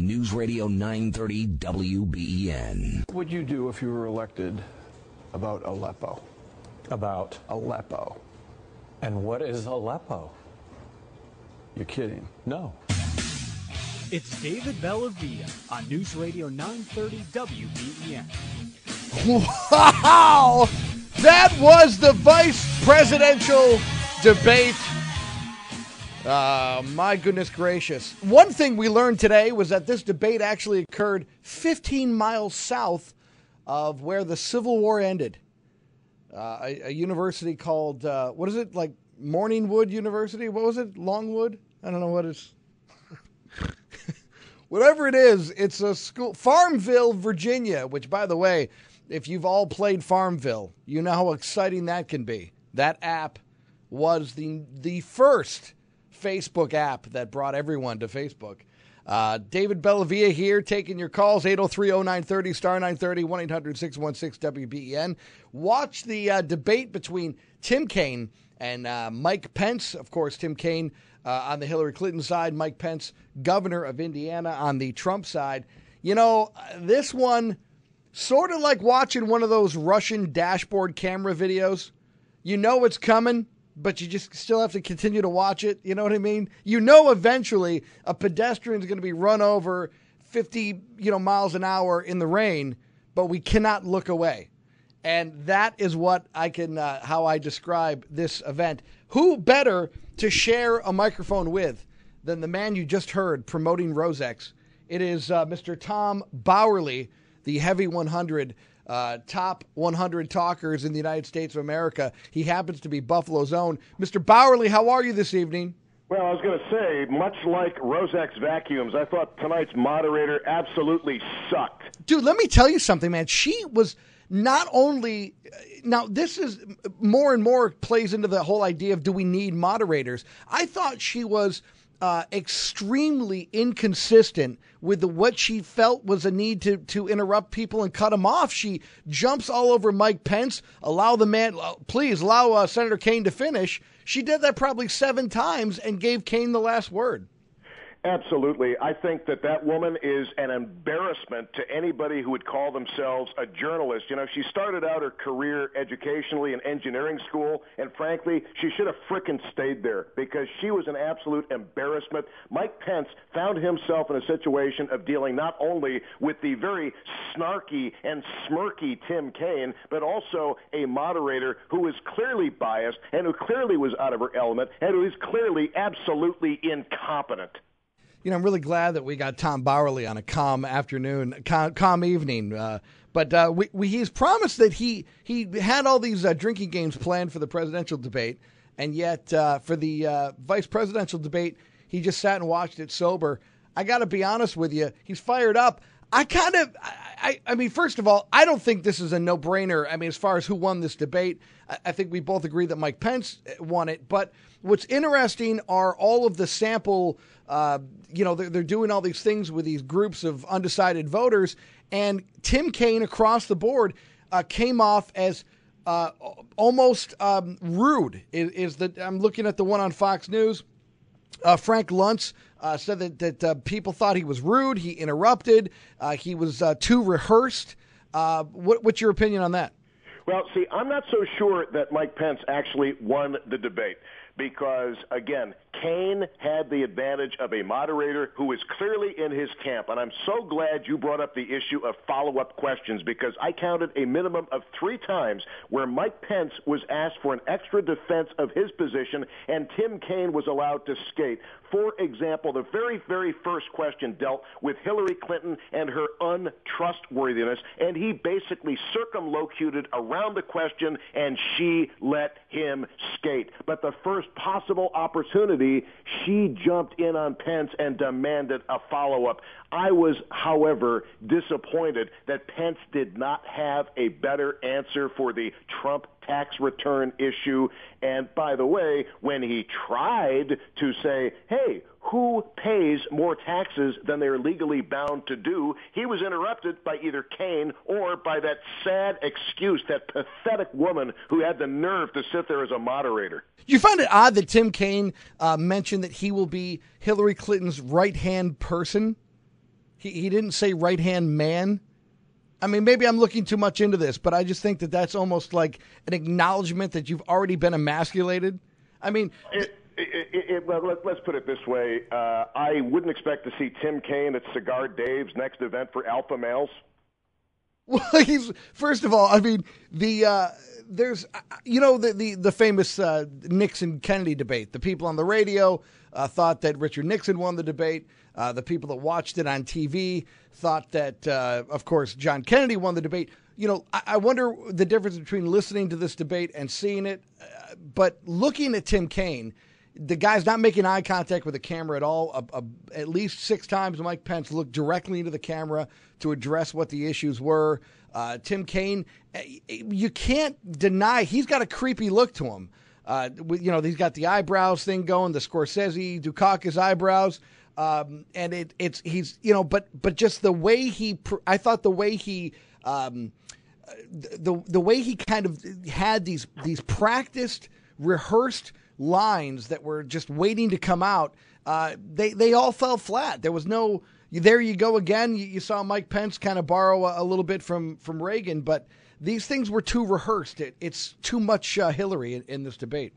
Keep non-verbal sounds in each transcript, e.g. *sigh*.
News Radio 930 WBEN. What would you do if you were elected about Aleppo? About Aleppo. and what is Aleppo? You're kidding. No. It's David Bellavia on News Radio 930 WBEN. Wow! That was the vice presidential debate. Uh, my goodness gracious. One thing we learned today was that this debate actually occurred 15 miles south of where the Civil War ended. Uh, a, a university called, uh, what is it, like Morningwood University? What was it? Longwood? I don't know what it's. *laughs* Whatever it is, it's a school, Farmville, Virginia, which, by the way, if you've all played Farmville, you know how exciting that can be. That app was the the first Facebook app that brought everyone to Facebook. Uh, David Bellavia here, taking your calls, 803-0930, star 930, 1-800-616-WBEN. Watch the uh, debate between Tim Kaine and uh, Mike Pence. Of course, Tim Kaine uh, on the Hillary Clinton side, Mike Pence, governor of Indiana, on the Trump side. You know, this one sort of like watching one of those Russian dashboard camera videos. You know it's coming, but you just still have to continue to watch it. You know what I mean? You know eventually a pedestrian is going to be run over 50, you know, miles an hour in the rain, but we cannot look away. And that is what I can uh, how I describe this event. Who better to share a microphone with than the man you just heard promoting Rosex? It is uh, Mr. Tom Bauerle, the Heavy 100 uh, top 100 talkers in the United States of America. He happens to be Buffalo's own. Mr. Bauerle, how are you this evening? Well, I was going to say, much like Rosex vacuums, I thought tonight's moderator absolutely sucked. Dude, let me tell you something, man. She was not only now this is more and more plays into the whole idea of do we need moderators. I thought she was uh, extremely inconsistent with the, what she felt was a need to to interrupt people and cut them off. She jumps all over Mike Pence. Allow the man, uh, please allow uh, Senator Kaine to finish. She did that probably seven times and gave Kaine the last word. Absolutely. I think that that woman is an embarrassment to anybody who would call themselves a journalist. You know, she started out her career educationally in engineering school, and frankly, she should have frickin' stayed there because she was an absolute embarrassment. Mike Pence found himself in a situation of dealing not only with the very snarky and smirky Tim Kaine, but also a moderator who is clearly biased and who clearly was out of her element and who is clearly absolutely incompetent you know, I'm really glad that we got Tom Bauerle on a calm afternoon, calm, calm evening. Uh, but uh, we, we, he's promised that he he had all these uh, drinking games planned for the presidential debate, and yet uh, for the uh, vice presidential debate, he just sat and watched it sober. I got to be honest with you, he's fired up. I kind of, I, I mean, first of all, I don't think this is a no brainer. I mean, as far as who won this debate, I, I think we both agree that Mike Pence uh, won it. But what's interesting are all of the sample, uh, you know, they're, they're doing all these things with these groups of undecided voters. And Tim Kaine across the board uh, came off as uh, almost um, rude. Is, is that I'm looking at the one on Fox News. Uh, Frank Luntz uh, said that, that uh, people thought he was rude. He interrupted. Uh, he was uh, too rehearsed. Uh, what, what's your opinion on that? Well, see, I'm not so sure that Mike Pence actually won the debate because, again, Kaine had the advantage of a moderator who is clearly in his camp. And I'm so glad you brought up the issue of follow-up questions because I counted a minimum of three times where Mike Pence was asked for an extra defense of his position and Tim Kaine was allowed to skate. For example, the very, very first question dealt with Hillary Clinton and her untrustworthiness, and he basically circumlocuted around the question, and she let him skate. But the first possible opportunity she jumped in on Pence and demanded a follow-up. I was, however, disappointed that Pence did not have a better answer for the Trump tax return issue. And by the way, when he tried to say, hey, who pays more taxes than they're legally bound to do, he was interrupted by either Kaine or by that sad excuse, that pathetic woman who had the nerve to sit there as a moderator. You find it odd that Tim Kaine uh, mentioned that he will be Hillary Clinton's right hand person? He, he didn't say right hand man. I mean, maybe I'm looking too much into this, but I just think that that's almost like an acknowledgement that you've already been emasculated. I mean, it, it, it, well, let, us put it this way: uh, I wouldn't expect to see Tim Kaine at Cigar Dave's next event for alpha males. *laughs* Well, he's first of all, I mean the uh, there's you know the the, the famous uh, Nixon Kennedy debate. The people on the radio uh, thought that Richard Nixon won the debate. Uh, the people that watched it on TV thought that, uh, of course, John Kennedy won the debate. You know, I, I, wonder the difference between listening to this debate and seeing it. Uh, but looking at Tim Kaine, the guy's not making eye contact with the camera at all. at least six times, Mike Pence looked directly into the camera to address what the issues were. Uh, Tim Kaine, eh, you can't deny he's got a creepy look to him. Uh, you know, he's got the eyebrows thing going, the Scorsese Dukakis eyebrows. Um, and it, it's he's you know, but but just the way he, I thought the way he, um, the the way he kind of had these these practiced, rehearsed lines that were just waiting to come out, uh, they they all fell flat. There was no. There you go again. You, you saw Mike Pence kind of borrow a, a, little bit from from Reagan, but these things were too rehearsed. It, it's too much uh, Hillary in, in this debate.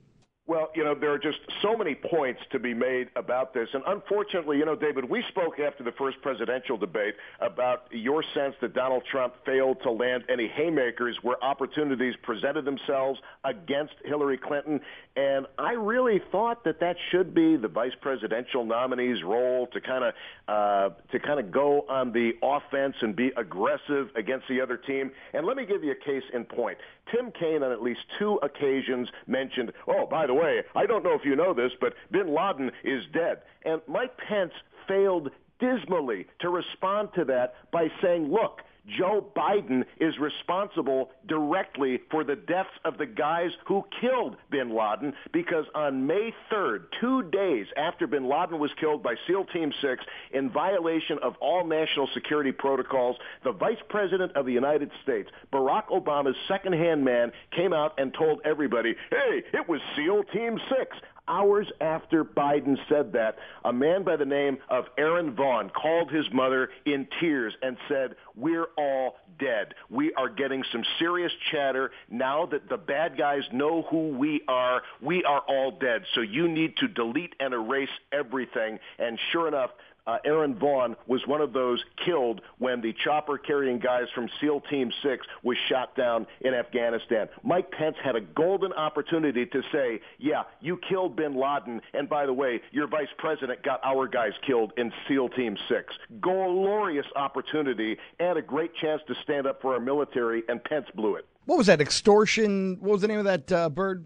Well, you know, there are just so many points to be made about this. And unfortunately, you know, David, we spoke after the first presidential debate about your sense that Donald Trump failed to land any haymakers where opportunities presented themselves against Hillary Clinton. And I really thought that that should be the vice presidential nominee's role to kind of uh, to kind of go on the offense and be aggressive against the other team. And let me give you a case in point. Tim Kaine on at least two occasions mentioned, oh, by the way, I don't know if you know this, but bin Laden is dead. And Mike Pence failed dismally to respond to that by saying, look, Joe Biden is responsible directly for the deaths of the guys who killed bin Laden because on May 3rd, two days after bin Laden was killed by SEAL Team 6 in violation of all national security protocols, the Vice President of the United States, Barack Obama's second-hand man, came out and told everybody, hey, it was SEAL Team 6 hours after Biden said that, a man by the name of Aaron Vaughn called his mother in tears and said, we're all dead. We are getting some serious chatter now that the bad guys know who we are. We are all dead. So you need to delete and erase everything. And sure enough, uh, Aaron Vaughn was one of those killed when the chopper carrying guys from SEAL Team 6 was shot down in Afghanistan. Mike Pence had a golden opportunity to say, yeah, you killed bin Laden, and by the way, your vice president got our guys killed in SEAL Team 6. Glorious opportunity and a great chance to stand up for our military, and Pence blew it. What was that, extortion? What was the name of that uh, bird?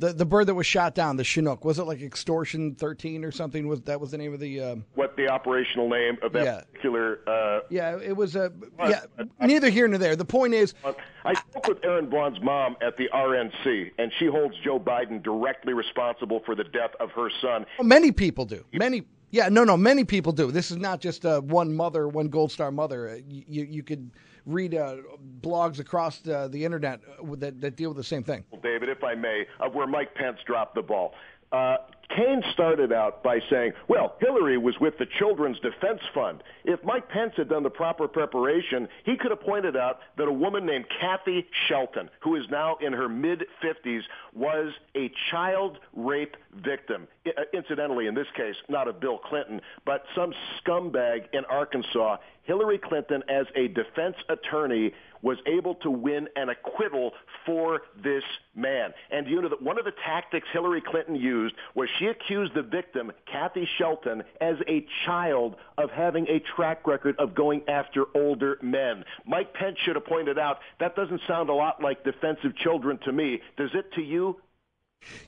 The the bird that was shot down, the Chinook, was it like Extortion Thirteen or something? Was that was the name of the? Uh, what the operational name of that yeah. particular? Uh, yeah, it was a. yeah, I, neither here nor there. The point is, I spoke with Aaron Vaughn's mom at the RNC, and she holds Joe Biden directly responsible for the death of her son. Many people do. Many. Yeah, no, no. Many people do. This is not just uh, one mother, one Gold Star mother. You, you could read uh, blogs across the, the internet uh, that, that, deal with the same thing. David, if I may, of where Mike Pence dropped the ball. Uh, Kaine started out by saying, well, Hillary was with the Children's Defense Fund. If Mike Pence had done the proper preparation, he could have pointed out that a woman named Kathy Shelton, who is now in her mid 50s, was a child rape victim. I- uh, incidentally, in this case, not of Bill Clinton, but some scumbag in Arkansas Hillary Clinton, as a defense attorney, was able to win an acquittal for this man. And you know that one of the tactics Hillary Clinton used was she accused the victim, Kathy Shelton, as a child of having a track record of going after older men. Mike Pence should have pointed out that doesn't sound a lot like defensive children to me. Does it to you?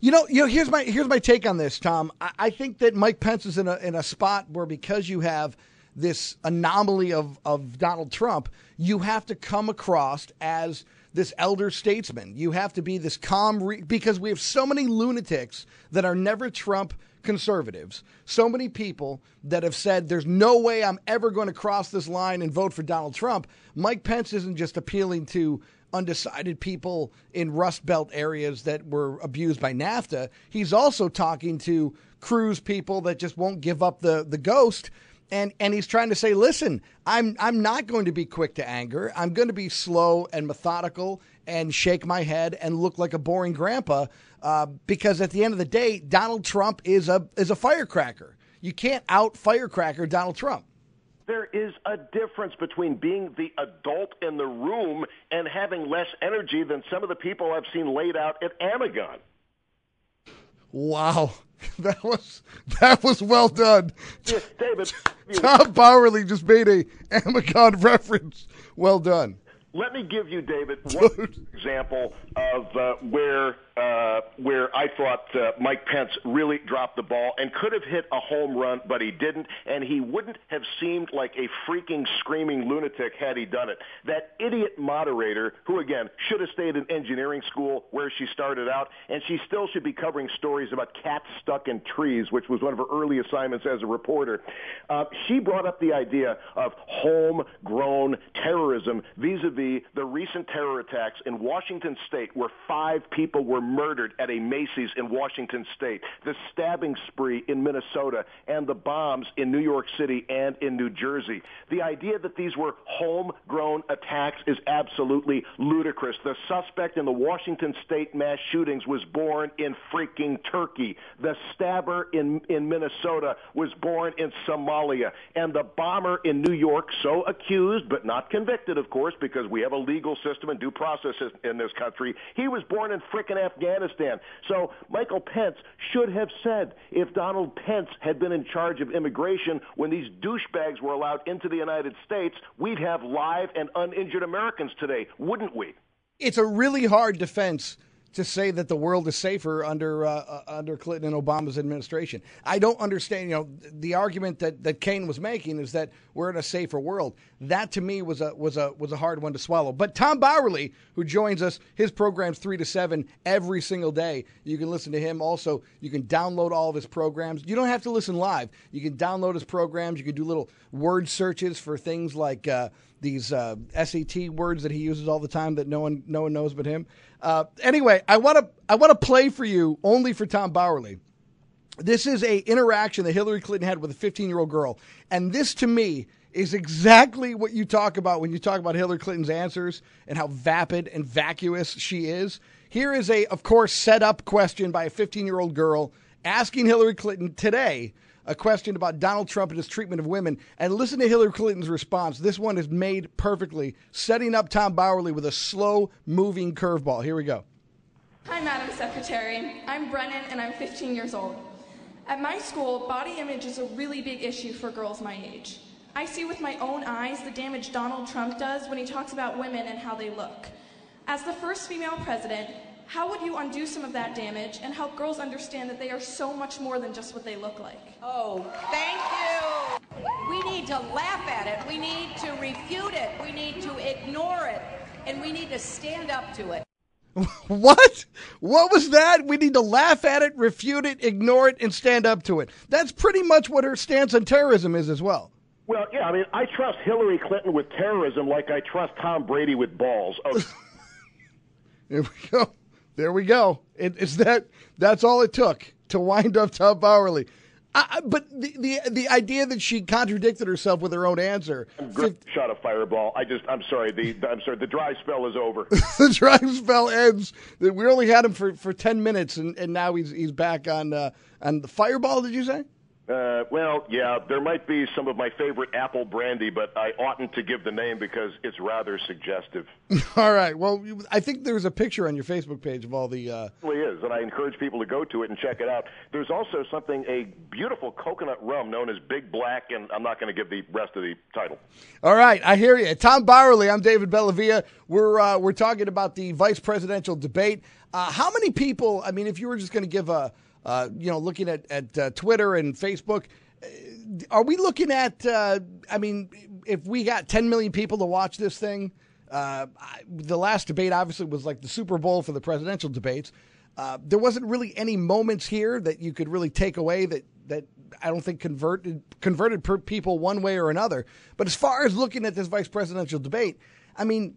You know, you know. Here's my here's my take on this, Tom. I, I think that Mike Pence is in a in a spot where because you have this anomaly of of Donald Trump, you have to come across as this elder statesman. You have to be this calm re- because we have so many lunatics that are never Trump conservatives. So many people that have said there's no way I'm ever going to cross this line and vote for Donald Trump. Mike Pence isn't just appealing to undecided people in Rust Belt areas that were abused by NAFTA. He's also talking to Cruz people that just won't give up the, the ghost. And, and he's trying to say, listen, I'm, I'm not going to be quick to anger. I'm going to be slow and methodical and shake my head and look like a boring grandpa uh, because at the end of the day, Donald Trump is a, is a firecracker. You can't out firecracker Donald Trump. There is a difference between being the adult in the room and having less energy than some of the people I've seen laid out at Amagon. Wow. *laughs* That was that was well done. Yeah, David, Tom Bauerle just made a Amicon *laughs* reference. Well done. Let me give you, David, one example of uh, where uh, where I thought uh, Mike Pence really dropped the ball and could have hit a home run, but he didn't, and he wouldn't have seemed like a freaking screaming lunatic had he done it. That idiot moderator, who again should have stayed in engineering school where she started out, and she still should be covering stories about cats stuck in trees, which was one of her early assignments as a reporter. Uh, she brought up the idea of homegrown terrorism vis-a-vis the recent terror attacks in Washington State, where five people were murdered at a Macy's in Washington State, the stabbing spree in Minnesota, and the bombs in New York City and in New Jersey. The idea that these were homegrown attacks is absolutely ludicrous. The suspect in the Washington State mass shootings was born in freaking Turkey. The stabber in, in Minnesota was born in Somalia. And the bomber in New York, so accused but not convicted, of course, because we have a legal system and due process in this country, he was born in frickin' Afghanistan. So Michael Pence should have said if Donald Pence had been in charge of immigration when these douchebags were allowed into the United States, we'd have live and uninjured Americans today, wouldn't we? It's a really hard defense to say that the world is safer under uh, uh, under Clinton and Obama's administration. I don't understand. You know, the argument that, that Kaine was making is that we're in a safer world. That to me was a was a was a hard one to swallow. But Tom Bauerle, who joins us, his program's three to seven every single day. You can listen to him. Also, you can download all of his programs. You don't have to listen live. You can download his programs. You can do little word searches for things like. Uh, these uh, SAT words that he uses all the time that no one no one knows but him. Uh, anyway, I want to I want to play for you only for Tom Bauerle. This is a interaction that Hillary Clinton had with a 15 year old girl, and this to me is exactly what you talk about when you talk about Hillary Clinton's answers and how vapid and vacuous she is. Here is a, of course, set up question by a 15 year old girl asking Hillary Clinton today a question about Donald Trump and his treatment of women. And listen to Hillary Clinton's response. This one is made perfectly, setting up Tom Bauerle with a slow moving curveball. Here we go. Hi, Madam Secretary. I'm Brennan, and I'm 15 years old. At my school, body image is a really big issue for girls my age. I see with my own eyes the damage Donald Trump does when he talks about women and how they look. As the first female president, how would you undo some of that damage and help girls understand that they are so much more than just what they look like? Oh, thank you. We need to laugh at it. We need to refute it. We need to ignore it. And we need to stand up to it. *laughs* What? What was that? We need to laugh at it, refute it, ignore it, and stand up to it. That's pretty much what her stance on terrorism is as well. Well, yeah, I mean, I trust Hillary Clinton with terrorism like I trust Tom Brady with balls. Oh. *laughs* there we go. There we go. It, it's that. That's all it took to wind up Tom Bauerle. I, but the, the the idea that she contradicted herself with her own answer. shot a fireball. I just. I'm sorry. The I'm sorry. The dry spell is over. *laughs* the dry spell ends. We only had him for, for ten minutes, and, and now he's he's back on uh, on the fireball. Did you say? Uh, well, yeah, there might be some of my favorite apple brandy, but I oughtn't to give the name because it's rather suggestive. *laughs* All right. Well, I think there's a picture on your Facebook page of all the. Uh, It really is, and I encourage people to go to it and check it out. There's also something, a beautiful coconut rum known as Big Black, and I'm not going to give the rest of the title. All right, I hear you. Tom Bauerle, I'm David Bellavia. We're uh, we're talking about the vice presidential debate. Uh, how many people? I mean, if you were just going to give a, uh, you know, looking at at uh, Twitter and Facebook, uh, are we looking at? Uh, I mean, if we got 10 million people to watch this thing, uh, I, the last debate obviously was like the Super Bowl for the presidential debates. Uh, there wasn't really any moments here that you could really take away that that I don't think converted converted people one way or another. But as far as looking at this vice presidential debate, I mean,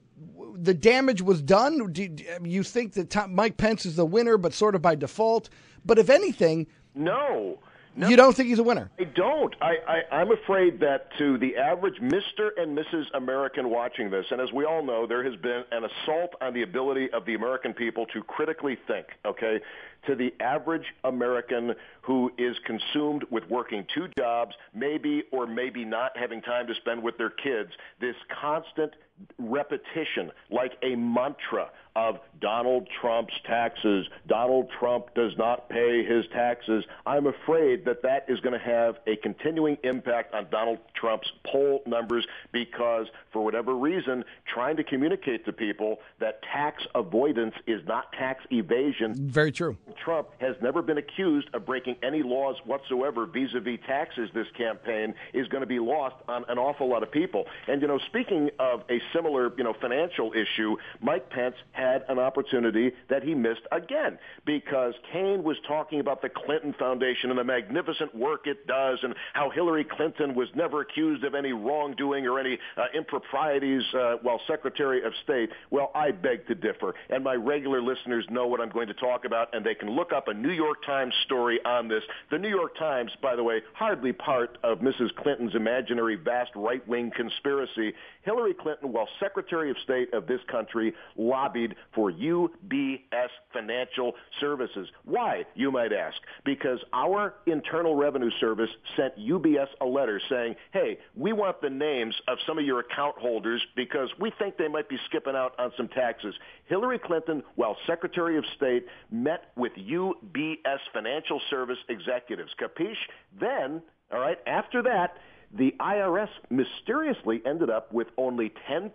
the damage was done. Do you think that Tom, Mike Pence is the winner, but sort of by default? But if anything, No. No. you don't think he's a winner. I don't. I, I, I'm afraid that to the average Mr. and Mrs. American watching this, and as we all know, there has been an assault on the ability of the American people to critically think, okay? To the average American who is consumed with working two jobs, maybe or maybe not having time to spend with their kids, this constant repetition, like a mantra of Donald Trump's taxes. Donald Trump does not pay his taxes. I'm afraid that that is going to have a continuing impact on Donald Trump's poll numbers because, for whatever reason, trying to communicate to people that tax avoidance is not tax evasion. Very true. Trump has never been accused of breaking any laws whatsoever vis-a-vis taxes this campaign is going to be lost on an awful lot of people. And you know, speaking of a similar, you know, financial issue, Mike Pence had an opportunity that he missed again because Kaine was talking about the Clinton Foundation and the magnificent work it does and how Hillary Clinton was never accused of any wrongdoing or any uh, improprieties uh, while Secretary of State. Well, I beg to differ. And my regular listeners know what I'm going to talk about, and they can look up a New York Times story on this. The New York Times, by the way, hardly part of Mrs. Clinton's imaginary vast right-wing conspiracy. Hillary Clinton, while Secretary of State of this country, lobbied for UBS Financial Services. Why, you might ask? Because our Internal Revenue Service sent UBS a letter saying, hey, we want the names of some of your account holders because we think they might be skipping out on some taxes. Hillary Clinton, while Secretary of State, met with UBS Financial Service executives. Capiche? Then, all right, after that, the IRS mysteriously ended up with only 10%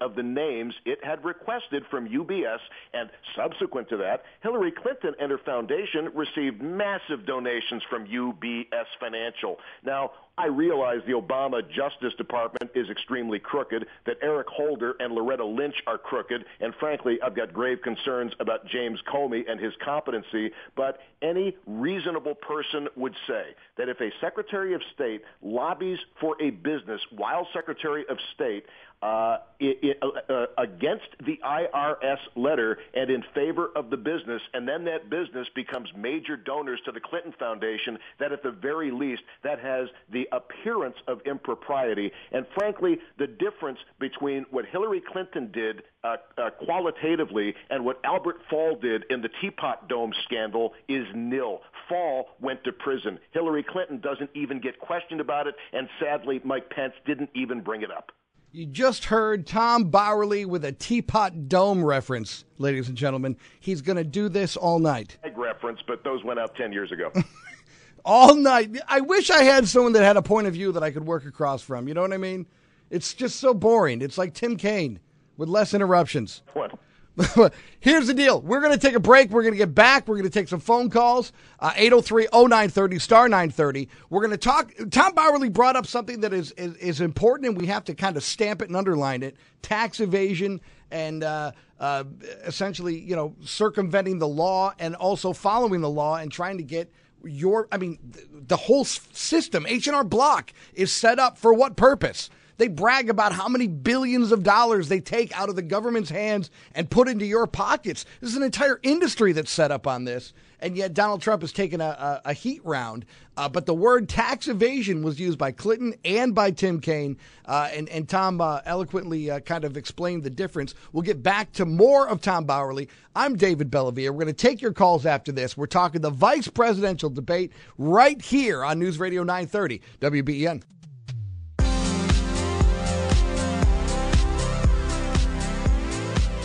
of the names it had requested from UBS, and subsequent to that, Hillary Clinton and her foundation received massive donations from UBS Financial. Now, I realize the Obama Justice Department is extremely crooked, that Eric Holder and Loretta Lynch are crooked, and frankly, I've got grave concerns about James Comey and his competency, but any reasonable person would say that if a Secretary of State lobbies for a business while Secretary of State, uh, i i uh, uh, against the IRS letter and in favor of the business, and then that business becomes major donors to the Clinton Foundation, that at the very least that has the appearance of impropriety. And frankly, the difference between what Hillary Clinton did uh, uh, qualitatively and what Albert Fall did in the Teapot Dome scandal is nil. Fall went to prison. Hillary Clinton doesn't even get questioned about it, and sadly, Mike Pence didn't even bring it up. You just heard Tom Bauerle with a teapot dome reference, ladies and gentlemen. He's going to do this all night. Egg reference, but those went out 10 years ago. *laughs* All night. I wish I had someone that had a point of view that I could work across from. You know what I mean? It's just so boring. It's like Tim Kaine with less interruptions. what? *laughs* Here's the deal. We're going to take a break. We're going to get back. We're going to take some phone calls. Uh, 803 0930, star 930. We're going to talk. Tom Bauerle brought up something that is, is, is important, and we have to kind of stamp it and underline it tax evasion and uh, uh, essentially, you know, circumventing the law and also following the law and trying to get your, I mean, th- the whole system, H&R Block, is set up for what purpose? They brag about how many billions of dollars they take out of the government's hands and put into your pockets. This is an entire industry that's set up on this. and yet Donald Trump has taken a, a, a heat round. Uh, but the word tax evasion was used by Clinton and by Tim Kaine, uh, and, and Tom uh, eloquently uh, kind of explained the difference. We'll get back to more of Tom Bauerle. I'm David Bellavia. We're going to take your calls after this. We're talking the vice presidential debate right here on News Radio 930 WBEN.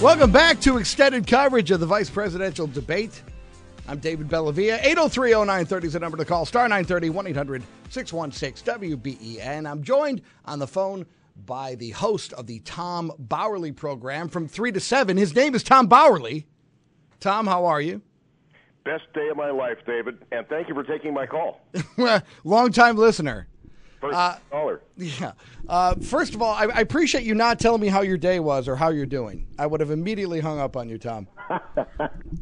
Welcome back to extended coverage of the vice presidential debate. I'm David Bellavia. 8030930 is the number to call. Star 930 1 800 616 WBEN. I'm joined on the phone by the host of the Tom Bauerle program from 3 to 7. His name is Tom Bauerle. Tom, how are you? Best day of my life, David, and thank you for taking my call. *laughs* Long time listener. First Uh. Yeah. Uh, first of all, I, I appreciate you not telling me how your day was or how you're doing. I would have immediately hung up on you, Tom. *laughs*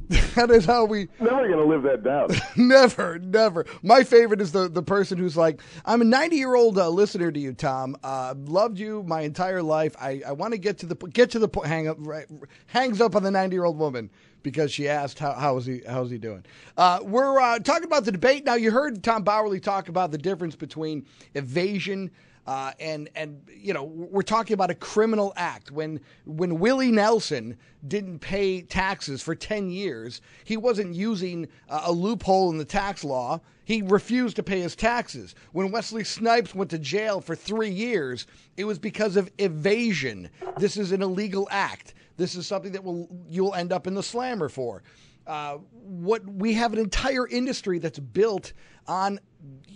that is how we Never going to live that down. *laughs* never, never. My favorite is the, the person who's like, I'm a 90 year old uh, listener to you, Tom. Uh, loved you my entire life. I, I want to get to the get to the point. Hang up, right, hangs up on the 90 year old woman because she asked how how is he how's he doing. Uh, we're uh, talking about the debate now. You heard Tom Bauerle talk about the difference between evasion. Uh, and and you know we're talking about a criminal act. When when Willie Nelson didn't pay taxes for ten years, he wasn't using uh, a loophole in the tax law. He refused to pay his taxes. When Wesley Snipes went to jail for three years, it was because of evasion. This is an illegal act. This is something that will you'll end up in the slammer for. Uh, what we have an entire industry that's built on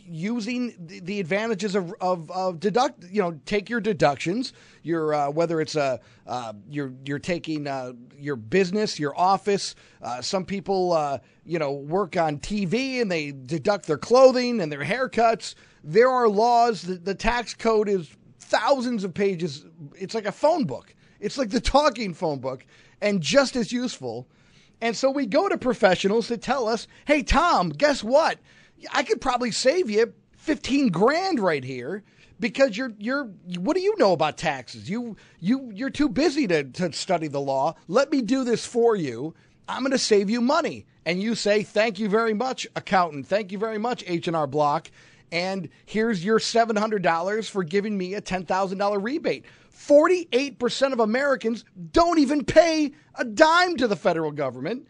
using the, the advantages of, of, of deduct you know take your deductions your uh, whether it's a uh, you're you're taking uh, your business your office. Uh, some people uh, you know work on TV and they deduct their clothing and their haircuts. There are laws the tax code is thousands of pages. It's like a phone book it's like the talking phone book and just as useful and so we go to professionals to tell us, hey, Tom, guess what? I could probably save you 15 grand right here because you're you're what do you know about taxes? You you you're too busy to, to study the law. Let me do this for you. I'm going to save you money. And you say, "Thank you very much, accountant. Thank you very much, H&R Block." And here's your $700 for giving me a $10,000 rebate. 48% of Americans don't even pay a dime to the federal government.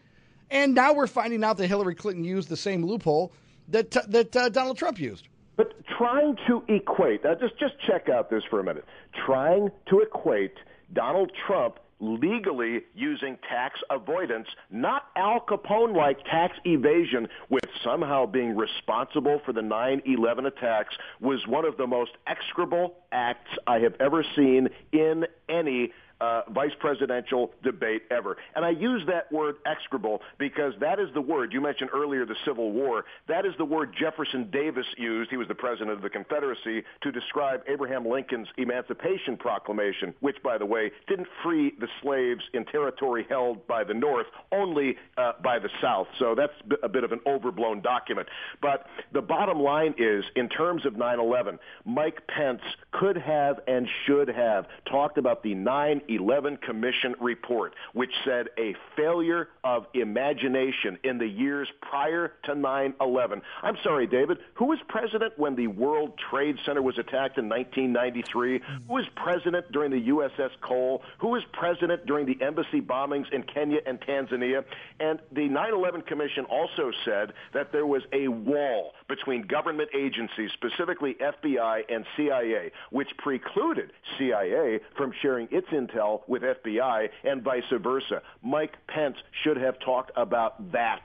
And now we're finding out that Hillary Clinton used the same loophole that, that uh, Donald Trump used. But trying to equate, now just, just check out this for a minute. Trying to equate Donald Trump legally using tax avoidance, not Al Capone like tax evasion, with somehow being responsible for the 9 11 attacks, was one of the most execrable acts I have ever seen in any uh, vice presidential debate ever. And I use that word execrable because that is the word you mentioned earlier, the Civil War. That is the word Jefferson Davis used. He was the president of the Confederacy to describe Abraham Lincoln's Emancipation Proclamation, which, by the way, didn't free the slaves in territory held by the North, only uh, by the South. So that's a bit of an overblown document. But the bottom line is, in terms of 9/11, Mike Pence could have and should have talked about the 9 11 Commission report, which said a failure of imagination in the years prior to 9 11. I'm sorry, David, who was president when the World Trade Center was attacked in 1993? Who was president during the USS Cole? Who was president during the embassy bombings in Kenya and Tanzania? And the 9 11 Commission also said that there was a wall between government agencies, specifically FBI and CIA, which precluded CIA from sharing its intel with FBI and vice versa. Mike Pence should have talked about that.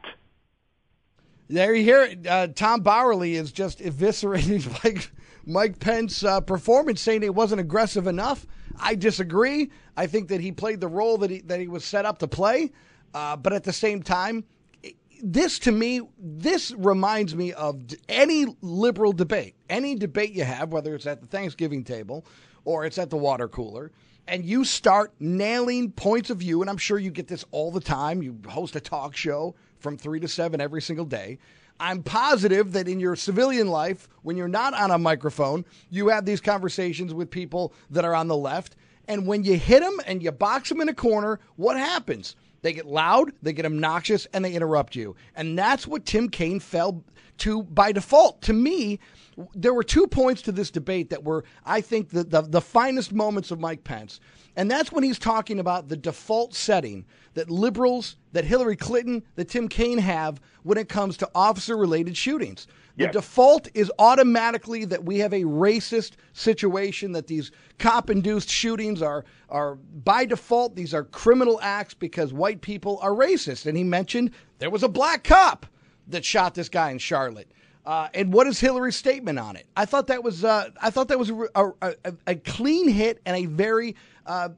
There you hear it. Uh, Tom Bauerle is just eviscerating *laughs* Mike, Mike Pence's uh, performance, saying it wasn't aggressive enough. I disagree. I think that he played the role that he, that he was set up to play. Uh, but at the same time, this to me, this reminds me of any liberal debate, any debate you have, whether it's at the Thanksgiving table or it's at the water cooler, and you start nailing points of view, and I'm sure you get this all the time. You host a talk show from three to seven every single day. I'm positive that in your civilian life, when you're not on a microphone, you have these conversations with people that are on the left. And when you hit them and you box them in a corner, what happens? They get loud, they get obnoxious, and they interrupt you. And that's what Tim Kaine fell to by default. To me, there were two points to this debate that were, I think, the, the, the finest moments of Mike Pence. And that's when he's talking about the default setting that liberals, that Hillary Clinton, that Tim Kaine have when it comes to officer related shootings. The Yes. default is automatically that we have a racist situation, that these cop induced shootings are, are by default, these are criminal acts because white people are racist. And he mentioned there was a black cop that shot this guy in Charlotte. Uh, and what is Hillary's statement on it? I thought that was uh, I thought that was a, a, a, clean hit and a very uh,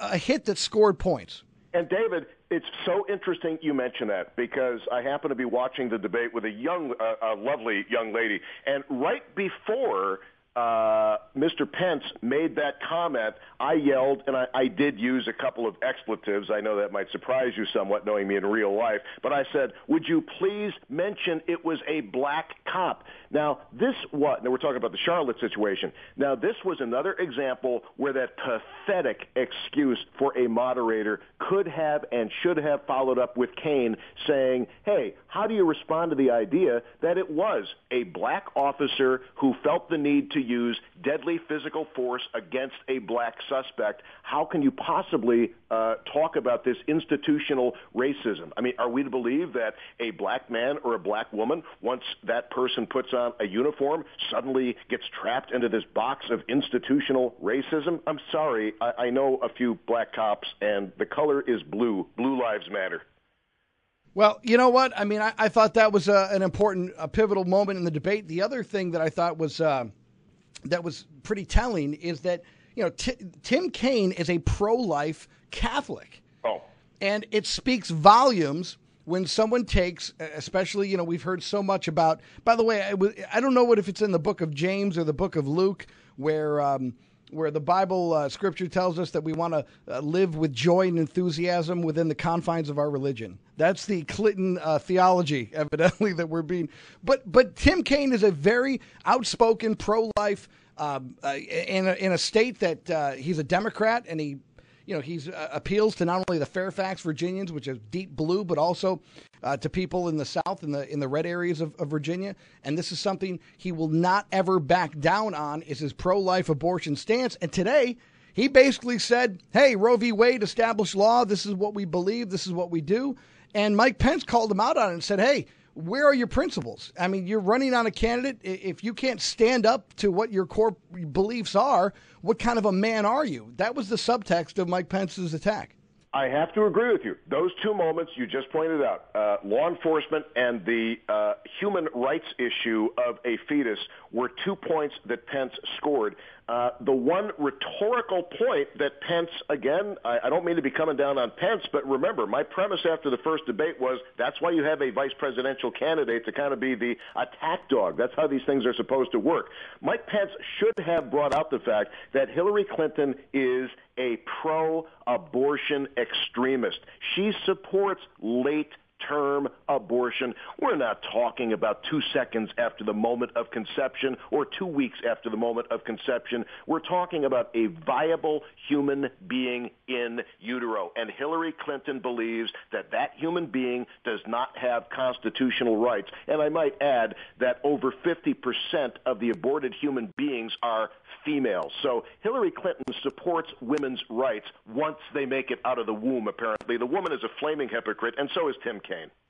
a hit that scored points. And David, it's so interesting you mention that because I happen to be watching the debate with a young, uh, a lovely young lady, and right before uh, Mr. Pence made that comment, I yelled and I, I did use a couple of expletives. I know that might surprise you somewhat, knowing me in real life, but I said, "Would you please mention it was a black cop?" Now, this what? Now we're talking about the Charlotte situation. Now, this was another example where that pathetic excuse for a moderator could have and should have followed up with Kaine saying, "Hey, how do you respond to the idea that it was a black officer who felt the need to use deadly physical force against a black suspect? How can you possibly uh, talk about this institutional racism? I mean, are we to believe that a black man or a black woman, once that person puts on a uniform, suddenly gets trapped into this box of institutional racism? I'm sorry, I, I know a few black cops, and the color is blue. Blue lives matter. Well, you know what? I mean, I, I thought that was uh, an important, a pivotal moment in the debate. The other thing that I thought was uh, that was pretty telling is that you know Ti Tim Kaine is a pro-life Catholic, Oh. and it speaks volumes when someone takes, especially you know we've heard so much about. By the way, I, w- I don't know what if it's in the book of James or the book of Luke where. Um, where the Bible uh, scripture tells us that we want to uh, live with joy and enthusiasm within the confines of our religion. That's the Clinton uh, theology, *laughs* evidently, that we're being. But but Tim Kaine is a very outspoken pro-life um, uh, in a, in a state that uh, he's a Democrat and he you know, he's uh, appeals to not only the Fairfax Virginians, which is deep blue, but also uh, to people in the South, in the in the red areas of, of Virginia. And this is something he will not ever back down on is his pro-life abortion stance. And today, he basically said, "Hey, Roe v. Wade established law. This is what we believe. This is what we do." And Mike Pence called him out on it and said, "Hey." Where are your principles? I mean, you're running on a candidate. If you can't stand up to what your core beliefs are, what kind of a man are you? That was the subtext of Mike Pence's attack. I have to agree with you. Those two moments you just pointed out, uh, law enforcement and the uh, human rights issue of a fetus, were two points that Pence scored. Uh, the one rhetorical point that Pence, again, I, I don't mean to be coming down on Pence, but remember, my premise after the first debate was that's why you have a vice presidential candidate to kind of be the attack dog. That's how these things are supposed to work. Mike Pence should have brought out the fact that Hillary Clinton is a pro-abortion extremist. She supports late term abortion. We're not talking about two seconds after the moment of conception or two weeks after the moment of conception. We're talking about a viable human being in utero. And Hillary Clinton believes that that human being does not have constitutional rights. And I might add that over 50% of the aborted human beings are females. So Hillary Clinton supports women's rights once they make it out of the womb, apparently. The woman is a flaming hypocrite, and so is Tim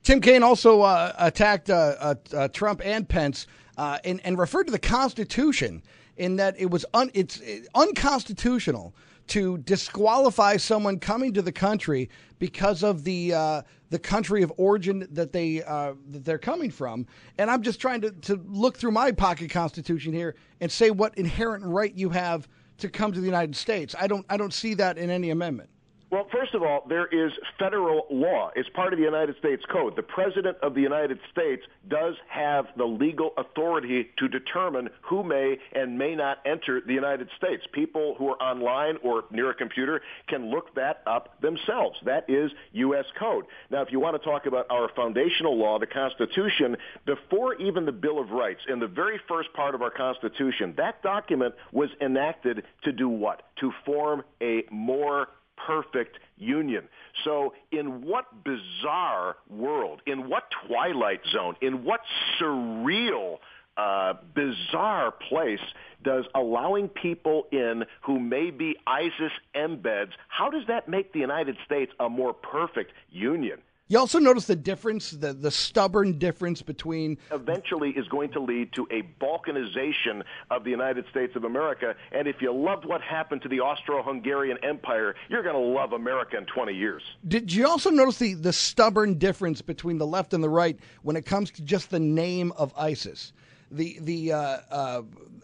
Tim Kaine also uh, attacked uh, uh, uh, Trump and Pence uh, and, and referred to the Constitution in that it was un, it's unconstitutional to disqualify someone coming to the country because of the uh, the country of origin that they uh, that they're coming from. And I'm just trying to, to look through my pocket constitution here and say what inherent right you have to come to the United States. I don't I don't see that in any amendment. Well, first of all, there is federal law. It's part of the United States Code. The President of the United States does have the legal authority to determine who may and may not enter the United States. People who are online or near a computer can look that up themselves. That is U.S. Code. Now, if you want to talk about our foundational law, the Constitution, before even the Bill of Rights, in the very first part of our Constitution, that document was enacted to do what? To form a more perfect union. So, in what bizarre world, in what twilight zone, in what surreal uh, bizarre place does allowing people in who may be ISIS embeds, how does that make the United States a more perfect union? You also notice the difference, the, the stubborn difference between. Eventually is going to lead to a balkanization of the United States of America. And if you loved what happened to the Austro Hungarian Empire, you're going to love America in 20 years. Did you also notice the, the stubborn difference between the left and the right when it comes to just the name of ISIS? The, the uh, uh,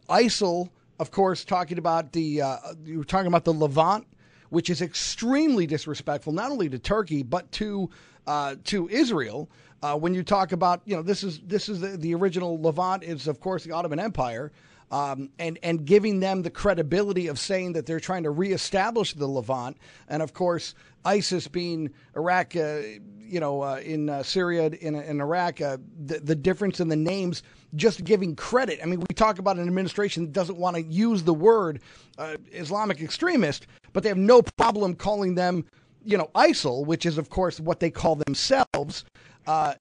ISIL, of course, talking about the. Uh, you were talking about the Levant, which is extremely disrespectful, not only to Turkey, but to uh, to Israel. Uh, when you talk about, you know, this is this is the, the original Levant is of course the Ottoman Empire, um, and and giving them the credibility of saying that they're trying to reestablish the Levant, and of course ISIS being Iraq, uh, you know, uh, in uh, Syria, in, in Iraq, uh, the, the difference in the names, just giving credit. I mean, we talk about an administration that doesn't want to use the word uh, Islamic extremist, but they have no problem calling them you know, ISIL, which is, of course, what they call themselves. Uh,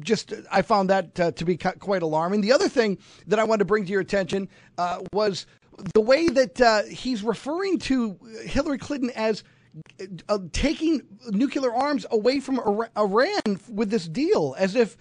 just, I found that uh, to be quite alarming. The other thing that I wanted to bring to your attention uh, was the way that uh, he's referring to Hillary Clinton as uh, taking nuclear arms away from Iran with this deal, as if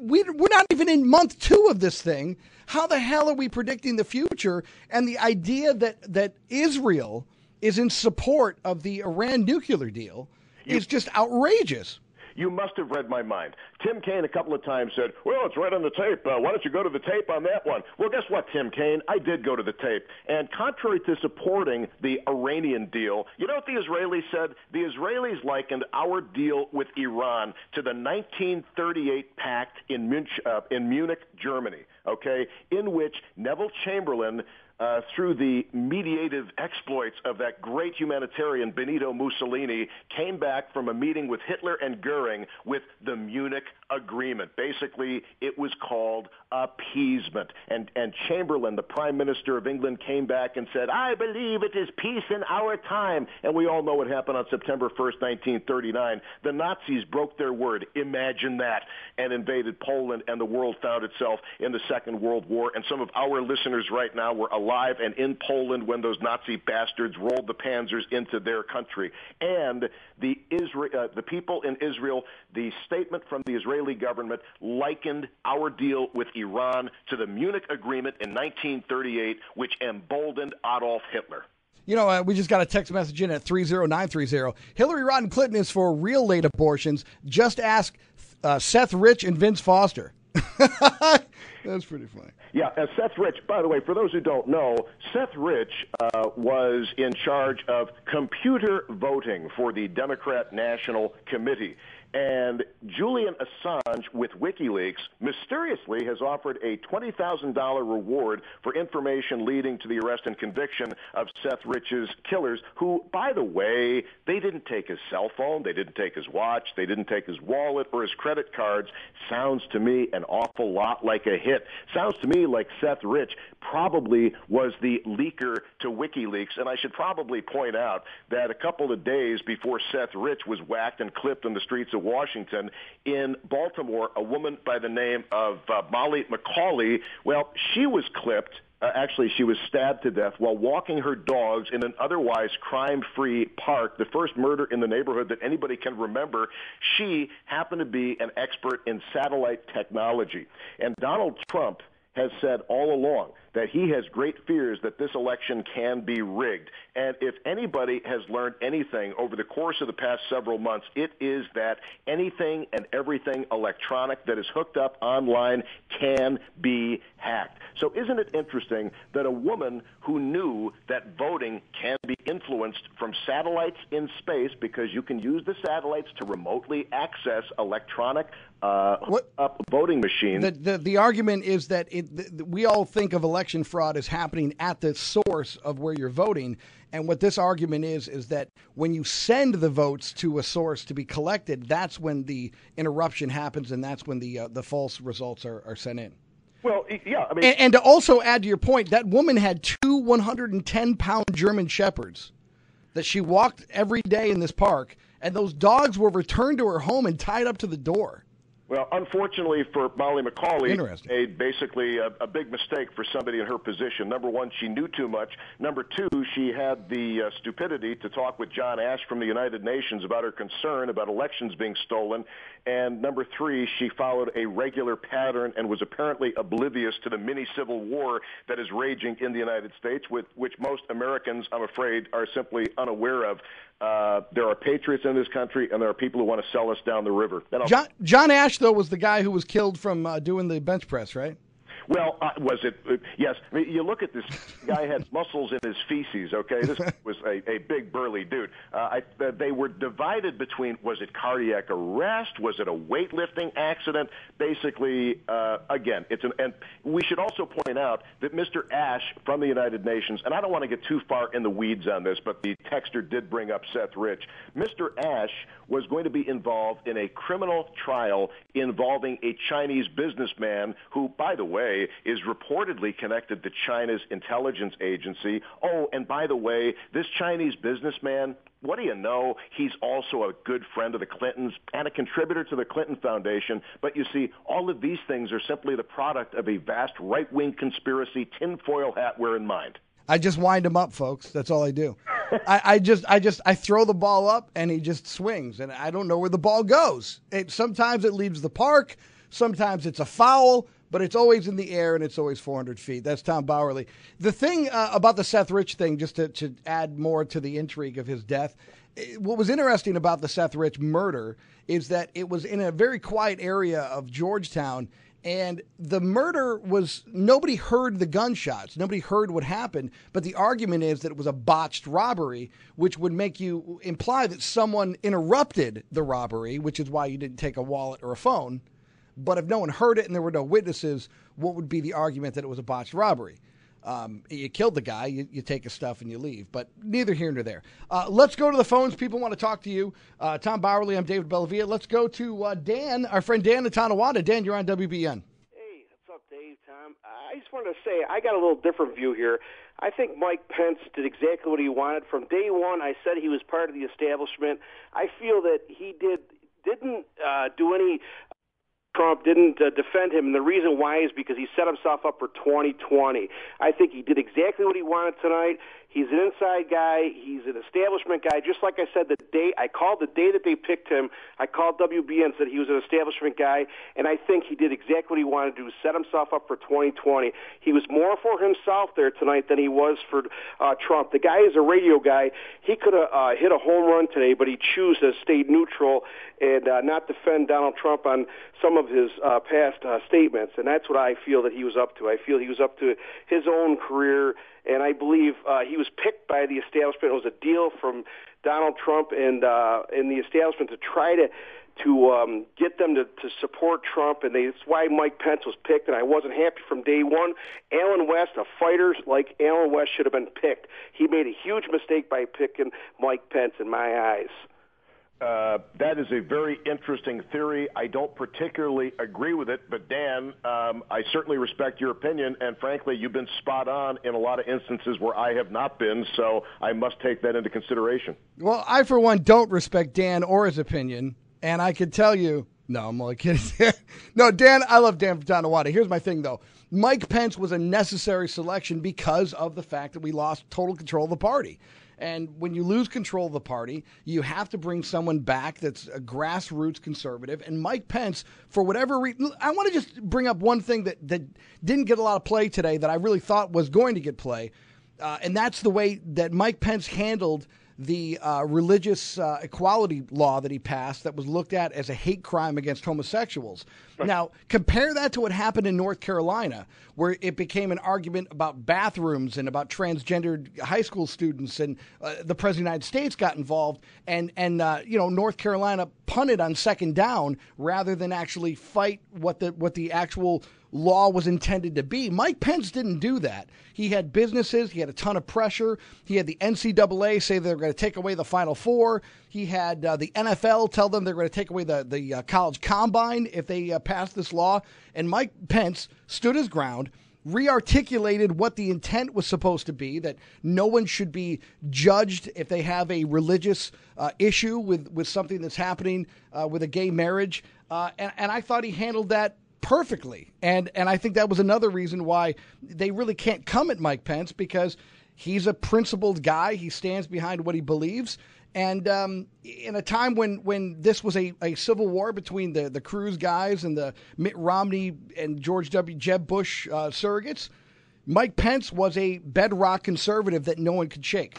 we, we're not even in month two of this thing. How the hell are we predicting the future? And the idea that that Israel is in support of the Iran nuclear deal you, is just outrageous. You must have read my mind. Tim Kaine a couple of times said, Well, it's right on the tape. Uh, why don't you go to the tape on that one? Well, guess what, Tim Kaine? I did go to the tape. And contrary to supporting the Iranian deal, you know what the Israelis said? The Israelis likened our deal with Iran to the 1938 pact in Munich, uh, in Munich Germany, okay, in which Neville Chamberlain uh, through the mediative exploits of that great humanitarian Benito Mussolini, came back from a meeting with Hitler and Goering with the Munich Agreement. Basically, it was called appeasement. And, and Chamberlain, the Prime Minister of England, came back and said, I believe it is peace in our time. And we all know what happened on September 1st, 1939. The Nazis broke their word. Imagine that. And invaded Poland, and the world found itself in the Second World War. And some of our listeners right now were alive and in Poland when those Nazi bastards rolled the panzers into their country. And the, Israel, uh, the people in Israel, the statement from the Israeli government likened our deal with Iran to the Munich Agreement in 1938, which emboldened Adolf Hitler. You know, uh, we just got a text message in at 30930. Hillary Rodham Clinton is for real late abortions. Just ask uh, Seth Rich and Vince Foster. *laughs* That's pretty funny. Yeah, uh, Seth Rich, by the way, for those who don't know, Seth Rich uh, was in charge of computer voting for the Democrat National Committee. And Julian Assange with WikiLeaks mysteriously has offered a $20,000 reward for information leading to the arrest and conviction of Seth Rich's killers, who, by the way, they didn't take his cell phone, they didn't take his watch, they didn't take his wallet or his credit cards. Sounds to me an awful lot like a hit. Sounds to me like Seth Rich probably was the leaker to WikiLeaks. And I should probably point out that a couple of days before Seth Rich was whacked and clipped in the streets of Washington. In Baltimore, a woman by the name of uh, Molly Macauley, well, she was clipped uh, actually, she was stabbed to death while walking her dogs in an otherwise crime-free park, the first murder in the neighborhood that anybody can remember. She happened to be an expert in satellite technology. And Donald Trump has said all along that he has great fears that this election can be rigged. And if anybody has learned anything over the course of the past several months, it is that anything and everything electronic that is hooked up online can be hacked. So isn't it interesting that a woman who knew that voting can be influenced from satellites in space because you can use the satellites to remotely access electronic uh, up voting machines. The, the, the argument is that it, the, we all think of election fraud as happening at the source of where you're voting. And what this argument is, is that when you send the votes to a source to be collected, that's when the interruption happens and that's when the, uh, the false results are, are sent in. Well, yeah, I mean, and, and, to also add to your point, that woman had two 110 pound German shepherds that she walked every day in this park, and those dogs were returned to her home and tied up to the door. Well, unfortunately for Molly Macauley, made basically a, a big mistake for somebody in her position. Number one, she knew too much. Number two, she had the uh, stupidity to talk with John Ashe from the United Nations about her concern about elections being stolen. And number three, she followed a regular pattern and was apparently oblivious to the mini civil war that is raging in the United States, with which most Americans, I'm afraid, are simply unaware of. Uh, there are patriots in this country, and there are people who want to sell us down the river. John, John Ashe, though, was the guy who was killed from uh, doing the bench press, right? Well, uh, was it? Uh, yes. I mean, you look at this guy had *laughs* muscles in his feces. Okay, this was a, a big burly dude. Uh, I, uh, they were divided between was it cardiac arrest? Was it a weightlifting accident? Basically, uh, again, it's an. And we should also point out that Mr. Ashe from the United Nations, and I don't want to get too far in the weeds on this, but the texter did bring up Seth Rich. Mr. Ashe was going to be involved in a criminal trial involving a Chinese businessman who, by the way, is reportedly connected to China's intelligence agency. Oh, and by the way, this Chinese businessman, what do you know? He's also a good friend of the Clintons and a contributor to the Clinton Foundation. But you see, all of these things are simply the product of a vast right-wing conspiracy, tinfoil hat wear in mind. I just wind him up, folks. That's all I do. I, I just, I just, I throw the ball up and he just swings, and I don't know where the ball goes. It sometimes it leaves the park, sometimes it's a foul, but it's always in the air and it's always 400 feet. That's Tom Bauerle. The thing uh, about the Seth Rich thing, just to, to add more to the intrigue of his death, eh, what was interesting about the Seth Rich murder is that it was in a very quiet area of Georgetown. And the murder was nobody heard the gunshots, nobody heard what happened. But the argument is that it was a botched robbery, which would make you imply that someone interrupted the robbery, which is why you didn't take a wallet or a phone. But if no one heard it and there were no witnesses, what would be the argument that it was a botched robbery? Um, you killed the guy, you, you, take his stuff and you leave. But neither here nor there. Uh, let's go to the phones. People want to talk to you. Uh, Tom Bauerle, I'm David Bellavia. Let's go to uh, Dan, our friend Dan in Tonawanda. Dan, you're on WBEN. Hey, what's up, Dave, Tom? I just wanted to say I got a little different view here. I think Mike Pence did exactly what he wanted. From day one, I said he was part of the establishment. I feel that he did didn't uh, do any Trump didn't uh, defend him, and the reason why is because he set himself up for 2020. I think he did exactly what he wanted tonight. He's an inside guy. He's an establishment guy. Just like I said, the day I called the day that they picked him, I called WB and said he was an establishment guy, and I think he did exactly what he wanted to do, set himself up for 2020. He was more for himself there tonight than he was for uh, Trump. The guy is a radio guy. He could have uh, hit a home run today, but he chose to stay neutral and uh, not defend Donald Trump on some of his uh, past uh, statements, and that's what I feel that he was up to. I feel he was up to his own career and I believe uh, he was picked by the establishment. It was a deal from Donald Trump and uh, and the establishment to try to to um, get them to, to support Trump, and that's why Mike Pence was picked. And I wasn't happy from day one. Allen West, a fighter like Allen West, should have been picked. He made a huge mistake by picking Mike Pence, in my eyes. Uh, that is a very interesting theory. I don't particularly agree with it, but Dan, um, I certainly respect your opinion, and frankly, you've been spot on in a lot of instances where I have not been, so I must take that into consideration. Well, I, for one, don't respect Dan or his opinion, and I can tell you. No, I'm only kidding. *laughs* no, Dan, I love Dan from Tonawanda. Here's my thing, though. Mike Pence was a necessary selection because of the fact that we lost total control of the party. And when you lose control of the party, you have to bring someone back that's a grassroots conservative. And Mike Pence, for whatever reason, I want to just bring up one thing that, that didn't get a lot of play today that I really thought was going to get play. Uh, and that's the way that Mike Pence handled the uh, religious uh, equality law that he passed that was looked at as a hate crime against homosexuals. Now, compare that to what happened in North Carolina, where it became an argument about bathrooms and about transgendered high school students, and uh, the President of the United States got involved, and and uh, you know North Carolina punted on second down rather than actually fight what the what the actual law was intended to be. Mike Pence didn't do that. He had businesses, he had a ton of pressure. He had the NCAA say they're going to take away the Final Four. He had uh, the NFL tell them they're going to take away the, the uh, college combine if they uh, pass this law. And Mike Pence stood his ground. rearticulated what the intent was supposed to be that no one should be judged if they have a religious uh, issue with, with something that's happening uh, with a gay marriage. Uh, and, and I thought he handled that perfectly. And, and I think that was another reason why they really can't come at Mike Pence because he's a principled guy. He stands behind what he believes. And um, in a time when, when this was a, a civil war between the, the Cruz guys and the Mitt Romney and George W. Jeb Bush uh, surrogates, Mike Pence was a bedrock conservative that no one could shake.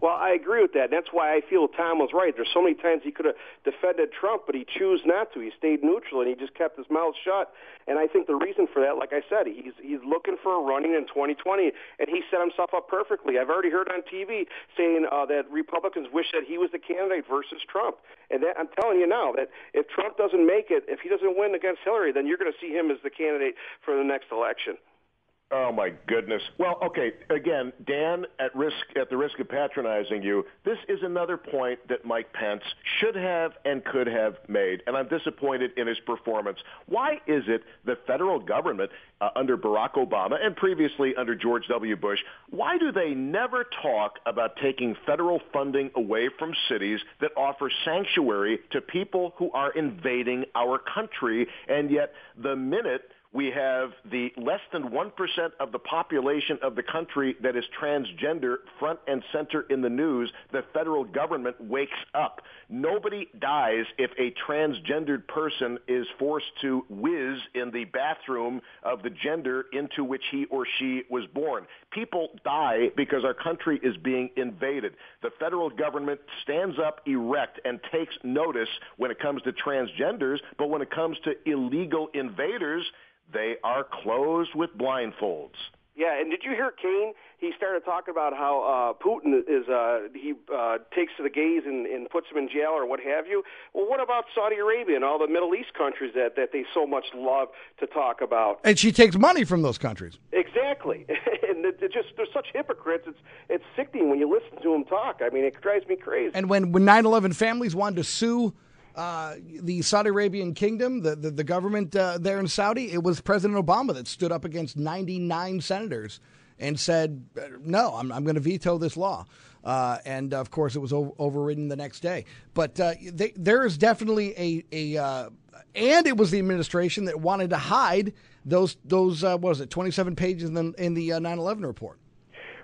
Well, I agree with that. That's why I feel Tom was right. There's so many times he could have defended Trump, but he chose not to. He stayed neutral and he just kept his mouth shut. And I think the reason for that, like I said, he's he's looking for a running in 2020, and he set himself up perfectly. I've already heard on TV saying uh, that Republicans wish that he was the candidate versus Trump. And that, I'm telling you now that if Trump doesn't make it, if he doesn't win against Hillary, then you're going to see him as the candidate for the next election. Oh my goodness. Well, okay. Again, Dan, at risk, at the risk of patronizing you, this is another point that Mike Pence should have and could have made, and I'm disappointed in his performance. Why is it the federal government uh, under Barack Obama and previously under George W. Bush, why do they never talk about taking federal funding away from cities that offer sanctuary to people who are invading our country, and yet the minute we have the less than 1% of the population of the country that is transgender front and center in the news. The federal government wakes up. Nobody dies if a transgendered person is forced to whiz in the bathroom of the gender into which he or she was born. People die because our country is being invaded. The federal government stands up erect and takes notice when it comes to transgenders, but when it comes to illegal invaders, they are closed with blindfolds. Yeah, and did you hear Kaine? He started talking about how uh, Putin is uh, he uh, takes to the gays and, and puts them in jail or what have you. Well, what about Saudi Arabia and all the Middle East countries that that they so much love to talk about? And she takes money from those countries. Exactly, *laughs* and it, it just they're such hypocrites. It's it's sickening when you listen to them talk. I mean, it drives me crazy. And when when 9/11 families wanted to sue uh, the Saudi Arabian kingdom, the, the, the government uh, there in Saudi, it was President Obama that stood up against 99 senators and said, no, I'm, I'm going to veto this law. Uh, and of course, it was over- overridden the next day. But uh, they, there is definitely a, a uh, and it was the administration that wanted to hide those, those uh, what was it, 27 pages in the, in the 9 11 report.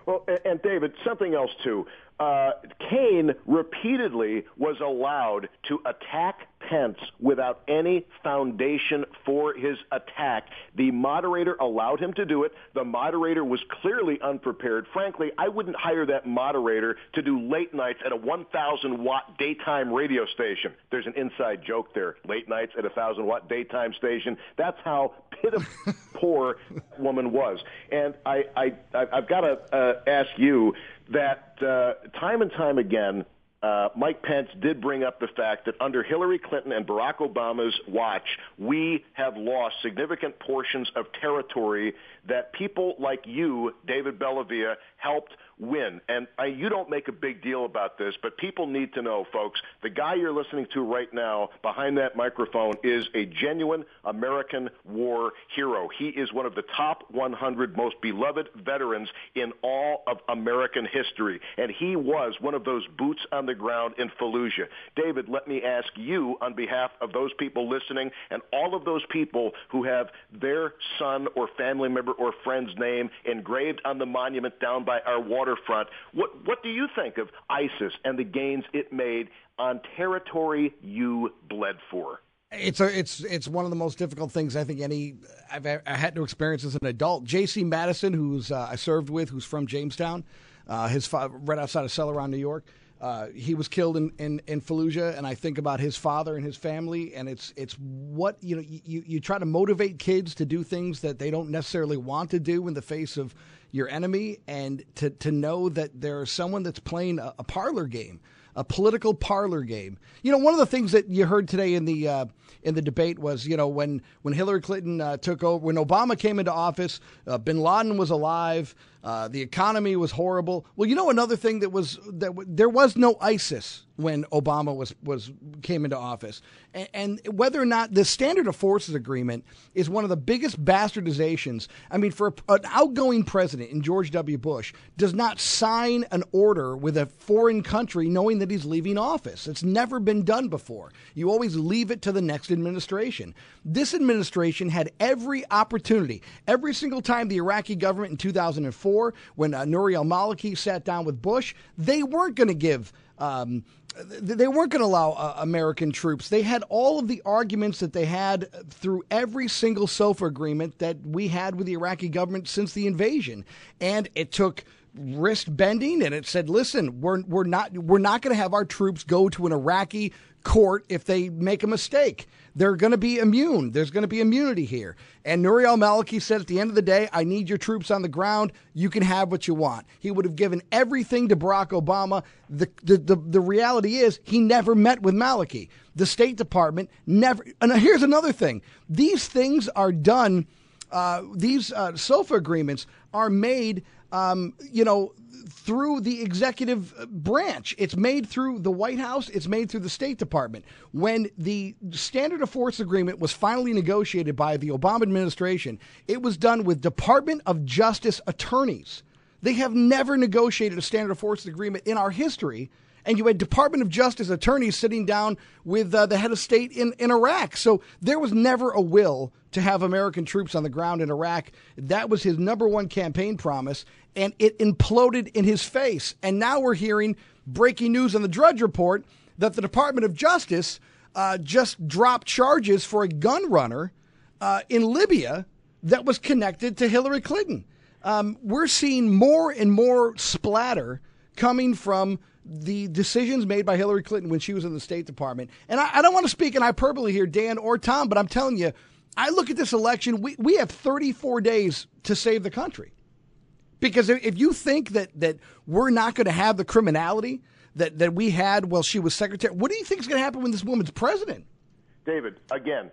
Well, and David, something else too uh, Kaine repeatedly was allowed to attack Pence without any foundation for his attack. The moderator allowed him to do it. The moderator was clearly unprepared. Frankly, I wouldn't hire that moderator to do late nights at a 1,000 watt daytime radio station. There's an inside joke there. Late nights at a 1,000 watt daytime station. That's how pitiful *laughs* poor woman was. And I, I, I've got to uh, ask you that uh, time and time again, uh, Mike Pence did bring up the fact that under Hillary Clinton and Barack Obama's watch, we have lost significant portions of territory that people like you, David Bellavia, helped win. And I, you don't make a big deal about this, but people need to know, folks, the guy you're listening to right now behind that microphone is a genuine American war hero. He is one of the top 100 most beloved veterans in all of American history. And he was one of those boots on the ground in Fallujah. David, let me ask you on behalf of those people listening and all of those people who have their son or family member or friend's name engraved on the monument down by our waterfront. What, what do you think of ISIS and the gains it made on territory you bled for? It's a, it's it's one of the most difficult things I think any I've I had to experience as an adult. J.C. Madison, who's uh, I served with, who's from Jamestown, uh, his fa- right outside of Celoron, New York. Uh, he was killed in, in, in Fallujah, and I think about his father and his family, and it's it's what you know. You, you try to motivate kids to do things that they don't necessarily want to do in the face of your enemy, and to to know that there's someone that's playing a, a parlor game a political parlor game. You know, one of the things that you heard today in the uh, in the debate was, you know, when when Hillary Clinton uh, took over, when Obama came into office, uh, Bin Laden was alive. Uh, the economy was horrible. Well, you know another thing that was that w- there was no ISIS when Obama was was came into office, and, and, whether or not the Standard of Forces Agreement is one of the biggest bastardizations. I mean, for a, an outgoing president in George W. Bush does not sign an order with a foreign country knowing that he's leaving office. It's never been done before. You always leave it to the next administration. This administration had every opportunity, every single time the Iraqi government in 2004 before when uh, Nouri al Maliki sat down with Bush, they weren't going to give. Um, they weren't going to allow uh, American troops. They had all of the arguments that they had through every single SOFA agreement that we had with the Iraqi government since the invasion, and it took wrist bending and it said listen we're we're not we're not going to have our troops go to an Iraqi court if they make a mistake. They're going to be immune. There's going to be immunity here. And Nouri al Maliki said at the end of the day, I need your troops on the ground. You can have what you want. He would have given everything to Barack Obama. The, the, the, the reality is, he never met with Maliki. The State Department never. And here's another thing these things are done, uh, these uh, SOFA agreements are made, um, you know, through the executive branch. It's made through the White House. It's made through the State Department. When the Standard of Force Agreement was finally negotiated by the Obama administration, it was done with Department of Justice attorneys. They have never negotiated a Standard of Force Agreement in our history and you had Department of Justice attorneys sitting down with uh, the head of state in, in Iraq. So there was never a will to have American troops on the ground in Iraq. That was his number one campaign promise and it imploded in his face. And now we're hearing breaking news on the Drudge Report that the Department of Justice uh, just dropped charges for a gun runner uh, in Libya that was connected to Hillary Clinton. Um, we're seeing more and more splatter coming from the decisions made by Hillary Clinton when she was in the State Department. And I, I don't want to speak in hyperbole here, Dan or Tom, but I'm telling you, I look at this election, we, we have 34 days to save the country. Because if you think that that we're not going to have the criminality that, that we had while she was secretary, what do you think is going to happen when this woman's president? David, again,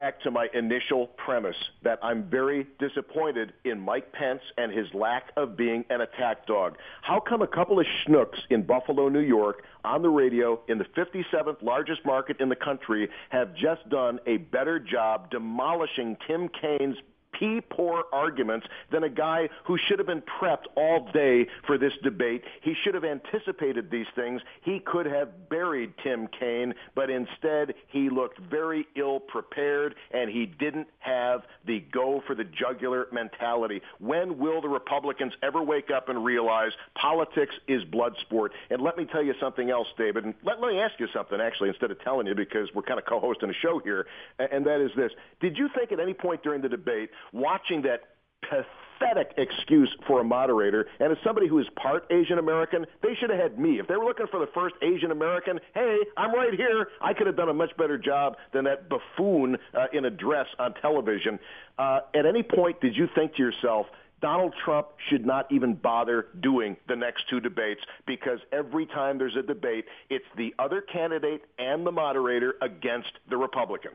back to my initial premise that I'm very disappointed in Mike Pence and his lack of being an attack dog. How come a couple of schnooks in Buffalo, New York, on the radio in the 57th largest market in the country have just done a better job demolishing Tim Kaine's pee poor arguments than a guy who should have been prepped all day for this debate. He should have anticipated these things. He could have buried Tim Kaine, but instead he looked very ill prepared and he didn't have the go for the jugular mentality. When will the Republicans ever wake up and realize politics is blood sport? And let me tell you something else, David, and let, let me ask you something actually instead of telling you because we're kind of co-hosting a show here, and that is this. Did you think at any point during the debate watching that pathetic excuse for a moderator. And as somebody who is part Asian American, they should have had me. If they were looking for the first Asian American, hey, I'm right here. I could have done a much better job than that buffoon uh, in a dress on television. Uh, at any point, did you think to yourself, Donald Trump should not even bother doing the next two debates because every time there's a debate, it's the other candidate and the moderator against the Republican.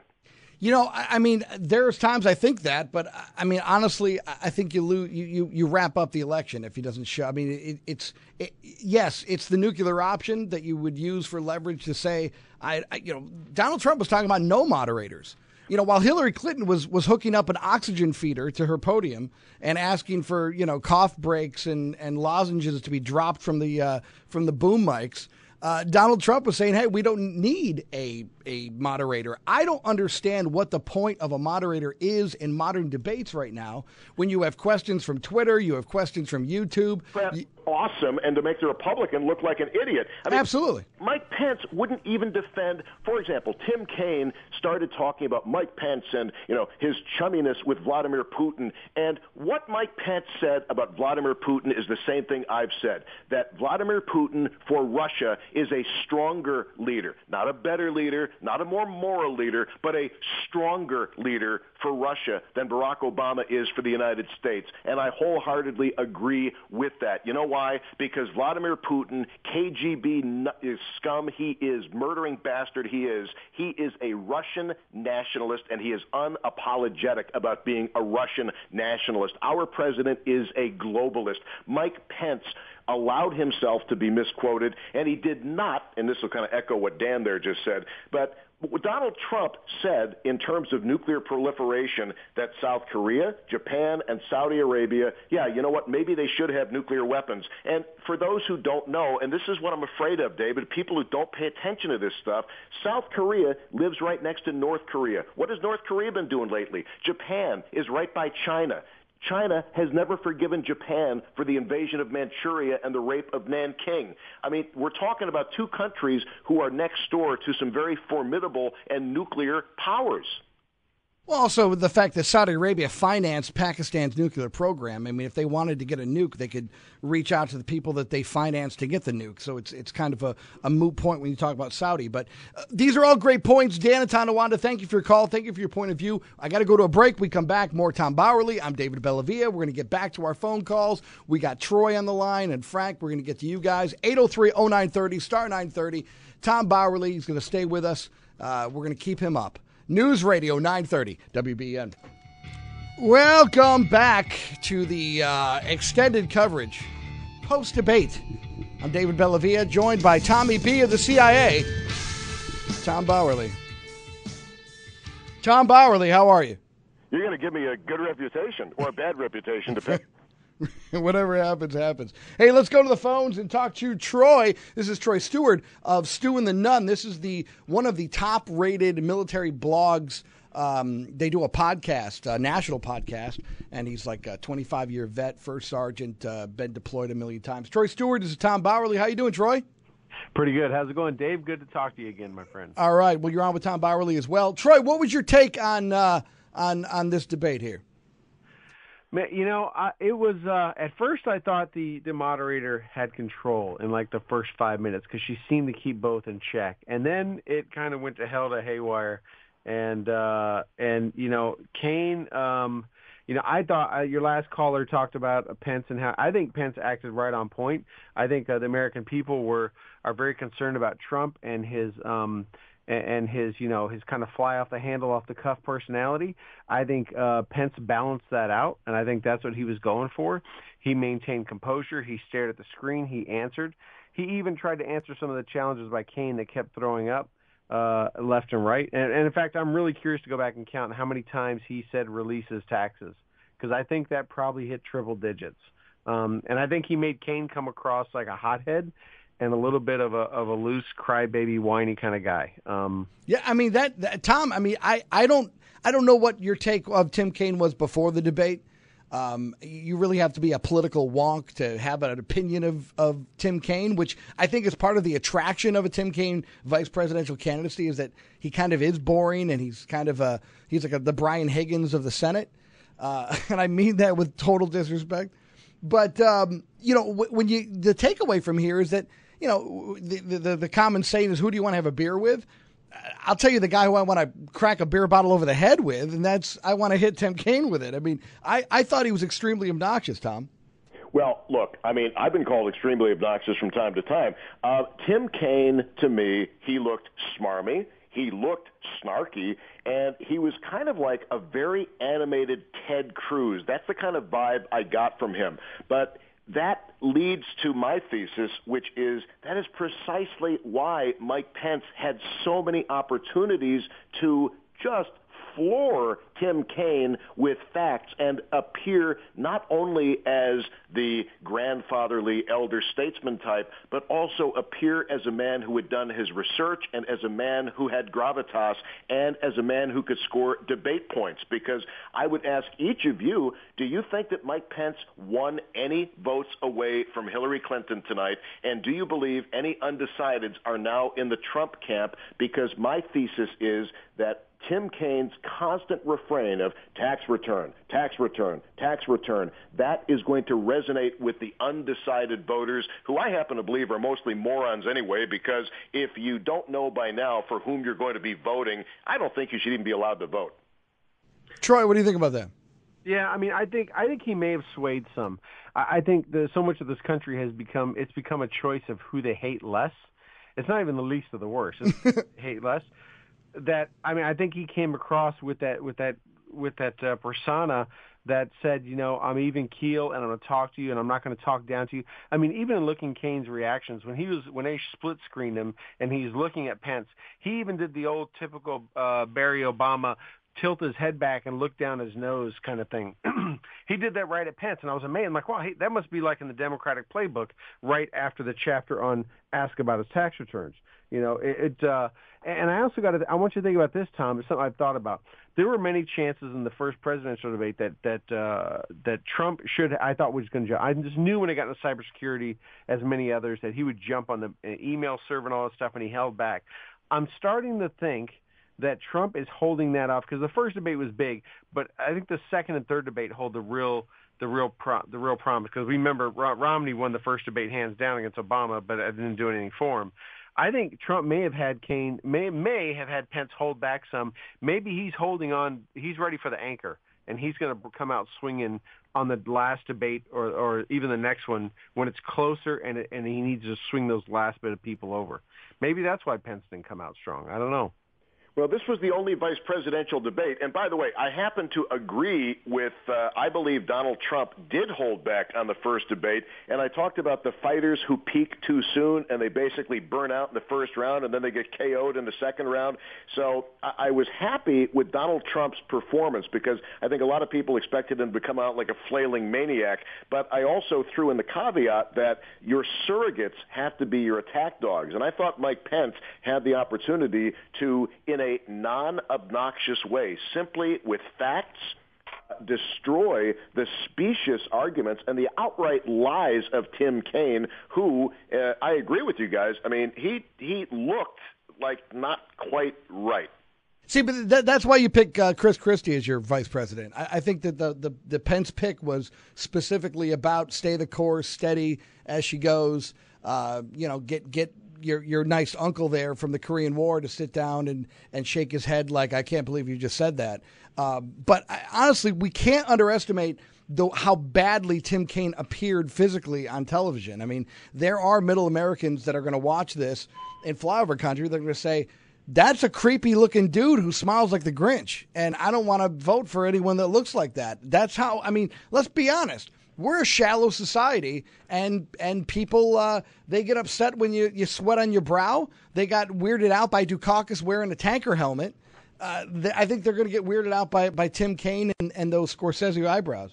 You know, I, I mean, there's times I think that, but I mean, honestly, I think you lose, you, you, you wrap up the election if he doesn't show. I mean, it, it's it, yes, it's the nuclear option that you would use for leverage to say, I, I, you know, Donald Trump was talking about no moderators. You know, while Hillary Clinton was was hooking up an oxygen feeder to her podium and asking for you know cough breaks and and lozenges to be dropped from the uh, from the boom mics. Uh, Donald Trump was saying, "Hey, we don't need a a moderator. I don't understand what the point of a moderator is in modern debates right now. When you have questions from Twitter, you have questions from YouTube. You, awesome, and to make the Republican look like an idiot. I mean, absolutely. Mike Pence wouldn't even defend. For example, Tim Kaine started talking about Mike Pence and you know his chumminess with Vladimir Putin, and what Mike Pence said about Vladimir Putin is the same thing I've said. That Vladimir Putin for Russia is a stronger leader, not a better leader, not a more moral leader, but a stronger leader for Russia than Barack Obama is for the United States. And I wholeheartedly agree with that. You know why? Because Vladimir Putin, KGB scum he is, murdering bastard he is, he is a Russian nationalist and he is unapologetic about being a Russian nationalist. Our president is a globalist. Mike Pence allowed himself to be misquoted, and he did not, and this will kind of echo what Dan there just said, but Donald Trump said in terms of nuclear proliferation that South Korea, Japan, and Saudi Arabia, yeah, you know what, maybe they should have nuclear weapons. And for those who don't know, and this is what I'm afraid of, David, people who don't pay attention to this stuff, South Korea lives right next to North Korea. What has North Korea been doing lately? Japan is right by China. China has never forgiven Japan for the invasion of Manchuria and the rape of Nanking. I mean, we're talking about two countries who are next door to some very formidable and nuclear powers. Well, also the fact that Saudi Arabia financed Pakistan's nuclear program. I mean, if they wanted to get a nuke, they could reach out to the people that they financed to get the nuke. So it's it's kind of a, a moot point when you talk about Saudi. But uh, these are all great points. Dan and Tonawanda, thank you for your call. Thank you for your point of view. I got to go to a break. We come back. More Tom Bauerle. I'm David Bellavia. We're going to get back to our phone calls. We got Troy on the line and Frank. We're going to get to you guys. 803 0930, star 930. Tom Bauerle is going to stay with us. Uh, we're going to keep him up. News Radio 930 WBEN. Welcome back to the uh, extended coverage post debate. I'm David Bellavia, joined by Tommy B of the CIA, Tom Bauerle. Tom Bauerle, how are you? You're going to give me a good reputation or a bad reputation, depending. *laughs* Whatever happens, happens. Hey, let's go to the phones and talk to Troy. This is Troy Stewart of Stew and the Nun. This is the one of the top rated military blogs. Um, they do a podcast, a national podcast, and he's like a 25 year vet, first sergeant, uh, been deployed a million times. Troy Stewart, this is Tom Bauerle. How you doing, Troy? Pretty good. How's it going, Dave? Good to talk to you again, my friend. All right. Well, you're on with Tom Bauerle as well. Troy, what was your take on uh, on on this debate here? You know, I, it was uh, at first I thought the the moderator had control in like the first five minutes because she seemed to keep both in check, and then it kind of went to hell to haywire, and uh, and you know Kaine, um, you know I thought uh, your last caller talked about uh, Pence and how I think Pence acted right on point. I think uh, the American people were are very concerned about Trump and his um, and his you know his kind of fly off the handle off the cuff personality i think uh pence balanced that out and i think that's what he was going for. He maintained composure. He stared at the screen. He answered. He even tried to answer some of the challenges by kaine that kept throwing up uh left and right. And, and in fact i'm really curious to go back and count how many times he said releases taxes because i think that probably hit triple digits. Um and i think he made kaine come across like a hothead and a little bit of a of a loose crybaby whiny kind of guy. Um, yeah, I mean that, that, Tom. I mean, I, I don't I don't know what your take of Tim Kaine was before the debate. Um, you really have to be a political wonk to have an opinion of, of Tim Kaine, which I think is part of the attraction of a Tim Kaine vice presidential candidacy is that he kind of is boring and he's kind of a he's like a, the Brian Higgins of the Senate, uh, *laughs* and I mean that with total disrespect. But um, you know, when you the takeaway from here is that you know, the, the, the common saying is, who do you want to have a beer with? I'll tell you the guy who I want to crack a beer bottle over the head with, and that's I want to hit Tim Kaine with it. I mean, I, I thought he was extremely obnoxious, Tom. Well, look, I mean, I've been called extremely obnoxious from time to time. Uh, Tim Kaine, to me, he looked smarmy. He looked snarky, and he was kind of like a very animated Ted Cruz. That's the kind of vibe I got from him. But that leads to my thesis, which is that is precisely why Mike Pence had so many opportunities to just floor Tim Kaine with facts and appear not only as the grandfatherly elder statesman type, but also appear as a man who had done his research and as a man who had gravitas and as a man who could score debate points. Because I would ask each of you, do you think that Mike Pence won any votes away from Hillary Clinton tonight? And do you believe any undecideds are now in the Trump camp? Because my thesis is that Tim Kaine's constant refrain of tax return, tax return, tax return, that is going to resonate with the undecided voters, who I happen to believe are mostly morons anyway, because if you don't know by now for whom you're going to be voting, I don't think you should even be allowed to vote. Troy, what do you think about that? Yeah, I mean, I think I think he may have swayed some. I, I think the, so much of this country has become it's become a choice of who they hate less. It's not even the least of the worst. It's *laughs* hate less. That I mean, I think he came across with that with that with that uh, persona that said, you know, I'm even keel and I'm going to talk to you and I'm not going to talk down to you. I mean, even in looking Kaine's reactions when he was when they split screened him and he's looking at Pence, he even did the old typical uh, Barry Obama tilt his head back and look down his nose kind of thing. *clears throat* he did that right at Pence, and I was amazed. I'm like, wow, hey, that must be like in the Democratic playbook right after the chapter on ask about his tax returns. You know, it. it uh, and I also got to. I want you to think about this, Tom. It's something I've thought about. There were many chances in the first presidential debate that that uh, that Trump should. I thought was going to. I just knew when it got into cybersecurity, as many others, that he would jump on the uh, email server and all that stuff, and he held back. I'm starting to think that Trump is holding that off because the first debate was big, but I think the second and third debate hold the real the real pro, the real promise because we remember Romney won the first debate hands down against Obama, but it didn't do anything for him. I think Trump may have had Kaine may may have had Pence hold back some. Maybe he's holding on. He's ready for the anchor, and he's going to come out swinging on the last debate or or even the next one when it's closer, and and he needs to swing those last bit of people over. Maybe that's why Pence didn't come out strong. I don't know. Well, this was the only vice presidential debate. And by the way, I happen to agree with, uh, I believe Donald Trump did hold back on the first debate. And I talked about the fighters who peak too soon and they basically burn out in the first round and then they get KO'd in the second round. So I, I was happy with Donald Trump's performance because I think a lot of people expected him to come out like a flailing maniac. But I also threw in the caveat that your surrogates have to be your attack dogs. And I thought Mike Pence had the opportunity to, in a non-obnoxious way, simply with facts, destroy the specious arguments and the outright lies of Tim Kaine, who uh, I agree with you guys. I mean, he he looked like not quite right. See, but that, that's why you pick uh, Chris Christie as your vice president. I, I think that the, the, the Pence pick was specifically about stay the course, steady as she goes. Uh, you know, get get your your nice uncle there from the Korean War to sit down and and shake his head like I can't believe you just said that. Uh, but I, honestly, we can't underestimate the, how badly Tim Kaine appeared physically on television. I mean, there are middle Americans that are going to watch this in flyover country. They're going to say. That's a creepy looking dude who smiles like the Grinch. And I don't want to vote for anyone that looks like that. That's how, I mean, let's be honest we're a shallow society, and and people uh, they get upset when you, you sweat on your brow. They got weirded out by Dukakis wearing a tanker helmet. Uh, I think they're going to get weirded out by, by Tim Kaine and, and those Scorsese eyebrows.